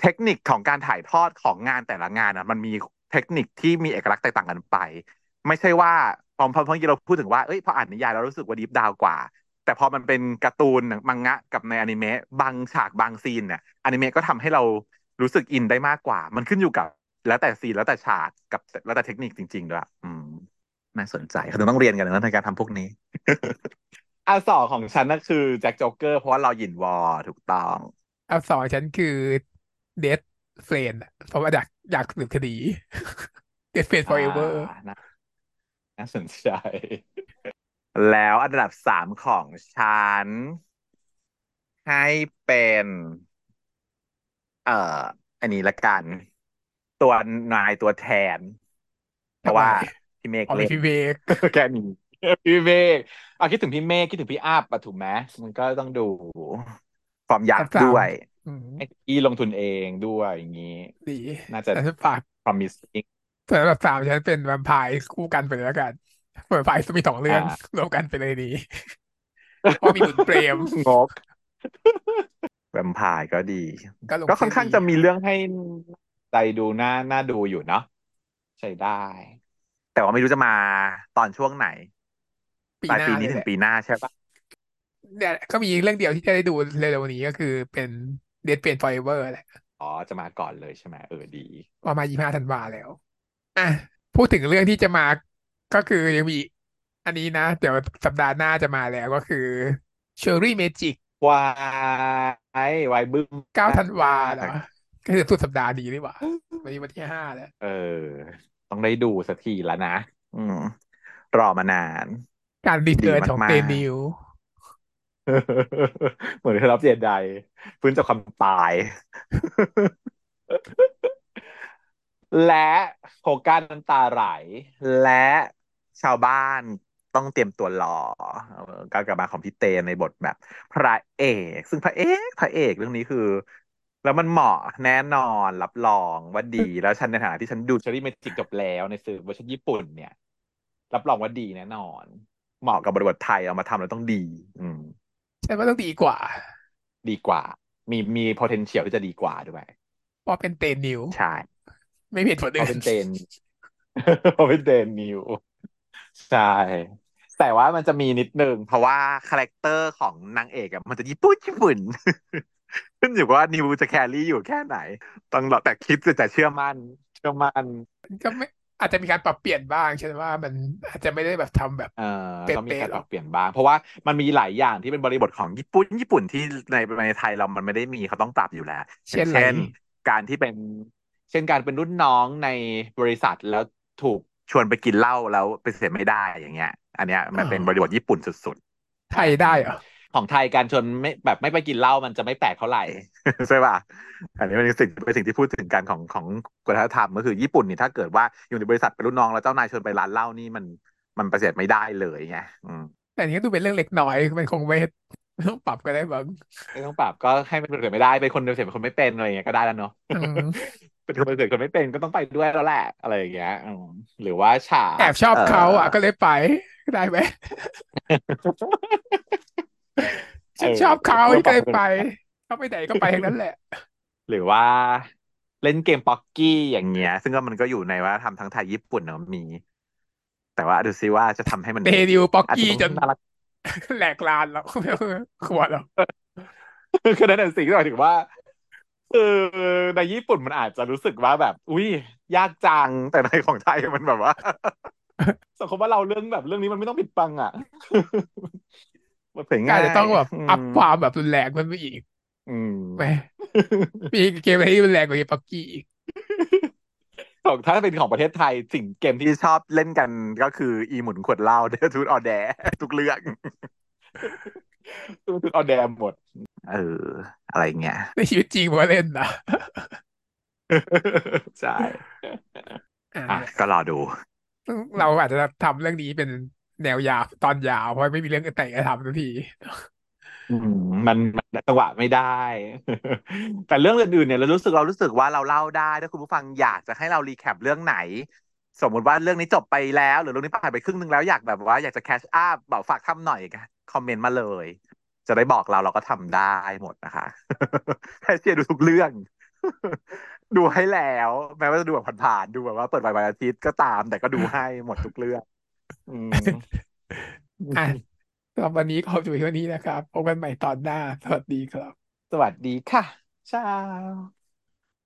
เทคนิคของการถ่ายทอดของงานแต่ละงานอะ มันมีเทคนิคที่มีเอกลักษณ์แตกต่างกันไป ไม่ใช่ว่าพอพอพอเมื่อกี้เราพูดถึงว่าเอ้ยพออ่านนิยายเรารู้สึกว่า deep down กว่า แต่พอมันเป็นการ์ตูนมังงะกับในอนิเมะบางฉากบางซีนเนี่ยอนิเมะก็ทำให้เรารู้สึกอินได้มากกว่า มันขึ้นอยู่กับ แล้วแต่ซีนแล้วแต่ฉากกับแล้วแต่เทคนิคจริงๆด้วยอืม น่าสนใจเขาต้องเรียนกันนะในการทำพวกนี้อันสองของฉันก็คือแจ็คโจ๊กเกอร์เพราะว่าเราหยินวอร์ถูกต้องอันสองฉันคือเดดเฟรนเพราะว่าอยากอยากสืบคดี Dead Friend forever อ่าน่าน่าสนใจ แล้วอันดับสามของฉัน ให้เป็น เอ่อ อันนี้ละกัน ตัวนายตัวแทน เพราะว่าทำไม พี่เมฆอ๋อมีเล่นพี่เมฆแค่นี้พี่เมฆอะคิดถึงพี่เมฆคิดถึงพี่อาบอะถูกไหมมันก็ต้องดูความอยากสามด้วยอืมให้อีลงทุนเองด้วยอย่างนี้ดีน่าจะแต่ฉันฝาก promising ส่วนอันดับสามฉันเป็นแวมไพร์คู่กันไปเลยแล้วกันแวมไพร์มีสองเรื่องอ่ารวมกันไปเลยดีเพราะมีบุญเปรมงกแวมไพร์ก็ดี ก็ลงก็ค่อนข้างชื่อดีจะมีเรื่องให้ใจดูน่าน่าดูอยู่เนาะใช้ได้ แต่ว่าไม่รู้จะมาตอนช่วงไหนปีปลายหน้าปีเลนี้ยถึแหงละปีหน้าใช่ปะเนี่ยก็มีเรื่องเดียวที่จะได้ดูเร็วๆนี้ก็คือเป็น Dead Pain Forever แหละอ๋อจะมาก่อนเลยใช่ไหมเออดีประมาณยี่ห้าธันวาแล้วอะพูดถึงเรื่องที่จะมาก็คือยังมีอันนี้นะ เดี๋ยวสัปดาห์หน้าจะมาแล้วก็คือ Cherry Magic วายวายบึ้มเก้าธันวาเหรอก็คือสุดสัปดาห์นี้นี่หว่าวันนี้วันที่ห้าแล้ว เออ ต้องได้ดูสักทีแล้วนะ อืม รอมานาน การรีเทิร์นดีมากๆของเตนิวเหมือนเธอรับเจไดฟื้นจากความตาย และโฮกันน้ำตาไหล และชาวบ้านต้องเตรียมตัวรอเอ่อการกลับมาของพี่เตในบทแบบ พระเอก ซึ่งพระเอก พระเอกเรื่องนี้คือ แล้วมันเหมาะแน่นอนรับรองว่าดี แล้วฉันในฐานะที่ฉันดู Cherry Magic จบแล้วในสื่อเวอร์ชันญี่ปุ่นเนี่ย รับรองว่าดีแน่นอน เหมาะกับบริบทไทยเอามาทำแล้วต้องดี อืมฉันว่าต้องดีกว่า ดีกว่า มีมี potential ที่จะดีกว่าด้วยเพราะเป็นเตนิวใช่ไม่มีเหตุผลเพราะอื่เป็นนเตนเพราะเป็นเตนิวใช่แต่ว่ามันจะมีนิดนึงเพราะว่า character ของนางเอกอะมันจะญี่ปุ่นญี่ปุ่น ขึ้นอยู่กับว่านิวจะ carry อยู่แค่ไหน ต้องรอแต่คิดแต่เชื่อมั่นเชื่อมั่นก็ไม่อาจจะมีการปรับเปลี่ยนบ้างฉันว่ามันอาจจะไม่ได้แบบทำแบบเอ่อเป๊ะๆต้องมีการหรปอรับเปลี่ยนบ้าง เพราะว่ามันมีหลายอย่างที่เป็นบริบทของญี่ปุ่น ญี่ปุ่นที่ในในไทยเรามันไม่ได้มีเขาต้องปรับอยู่แล้วอเช่นอะไรเช่นการที่เป็นเช่นการเป็นรุ่นน้องในบริษัทแล้วถูกชวนไปกินเหล้าแล้วไปเสียไม่ได้อย่างเงี้ย อันเนี้ยมันเป็นบริบทญี่ปุ่นสุดไทยได้เหรอ ของไทยการชวนไม่แบบไม่ไปกินเหล้ามันจะไม่แปลกเท่าไหร่ใช่ป่ะอันนี้เป็นสิ่งเป็นสิ่งที่พูดถึงกันของของวัฒนธรรมก็คือญี่ปุ่นนี่ถ้าเกิดว่าอยู่ในบริษัทเป็นรุ่นน้องแล้วเจ้านายชวนไปร้านเหล้านี่มันมันปฏิเสธไม่ได้เลยไงอืมแต่อันนี้ก็ดูเป็นเรื่องเล็กน้อยมันคงไม่ไม่ต้องปรับก็ได้บ้างไม่ต้องปรับก็ให้มันปฏิเสธไม่ได้เป็นคนปฏิเสธเป็นคนไม่เป็นอะไรอย่างเงี้ยก็ได้แล้วเนาะอืมเป็นคนปฏิเสธคนไม่เป็นก็ต้องไปด้วยแล้วแหละอะไรอย่างเงี้ยอืมหรือว่าฉาแอบชอบเขาอะก็เลยไปได้ไหม ฉันชอบเขาก็เลยไปเขาไปไหนก็ไปทั้งนั้นแหละ หรือว่าเล่นเกมป๊อกกี้อย่างเงี้ย ซึ่งก็มันก็อยู่ในว่าทำทั้งไทยญี่ปุ่นเนาะมี แต่ว่าดูซิว่าจะทำให้มันเดนิวป๊อกอาจจะกี้ต้องจนน่ารักแหลกลานแล้วขวดแล้วคือนั่นนะสิ่งที่หมายถึงว่าเออในญี่ปุ่นมันอาจจะรู้สึกว่าแบบ อุ้ยยากจังแต่ในของไทยมันแบบว่าสังคมว่าเราเรื่องแบบเรื่องนี้มันไม่ต้องปิดบังอะ มันเผยก็ง่าอาจยจะต้องแบบอือัพมความแบบรุนแรงมันไปอีก อืมไหมมีเกมอะไรที่รุนแรงกว่าเกมป๊อกกี้อีกของถ้าเป็นของประเทศไทยสิ่งเกมที่ชอบเล่นกันก็คืออีหมุนขวดเหล้าเดทูดออแดทุกเรื่องทุกออแดหมด เออ อะไรเงี้ยในชีวิตจริงผมก็เล่นนะใช่อ่าอะก็รอดูซึ่งเราอาจจะทำเรื่องนี้เป็น แนวยาวตอนยาวเพราะไม่มีเรื่องแต่จะทำสักทีมันมันจังหวะไม่ได้ แต่เรื่องอื่นๆเนี่ยเรารู้สึกเรารู้สึกว่าเราเล่าได้ถ้าคุณผู้ฟังอยากจะให้เรารีแคปเรื่องไหน สมมติว่าเรื่องนี้จบไปแล้ว หรือเรื่องนี้ผ่านไปครึ่งหนึ่งแล้วอยากแบบว่าอยากจะแคชอัพบอกฝากทำหน่อยคอมเมนต์มาเลย จะได้บอกเราเราก็ทำได้หมดนะคะให้เชียร์ดูทุกเรื่อง ดูให้แล้ว แม้ว่าจะดูแบบผ่านๆดูแบบว่าเปิดวันอาทิตย์ก็ตาม แต่ก็ดูให้หมดทุกเรื่อง อืมอะสำหรับวันนี้ขอจบเท่านี้นะครับพบกันใหม่ตอนหน้า สวัสดีครับ สวัสดีค่ะเช้า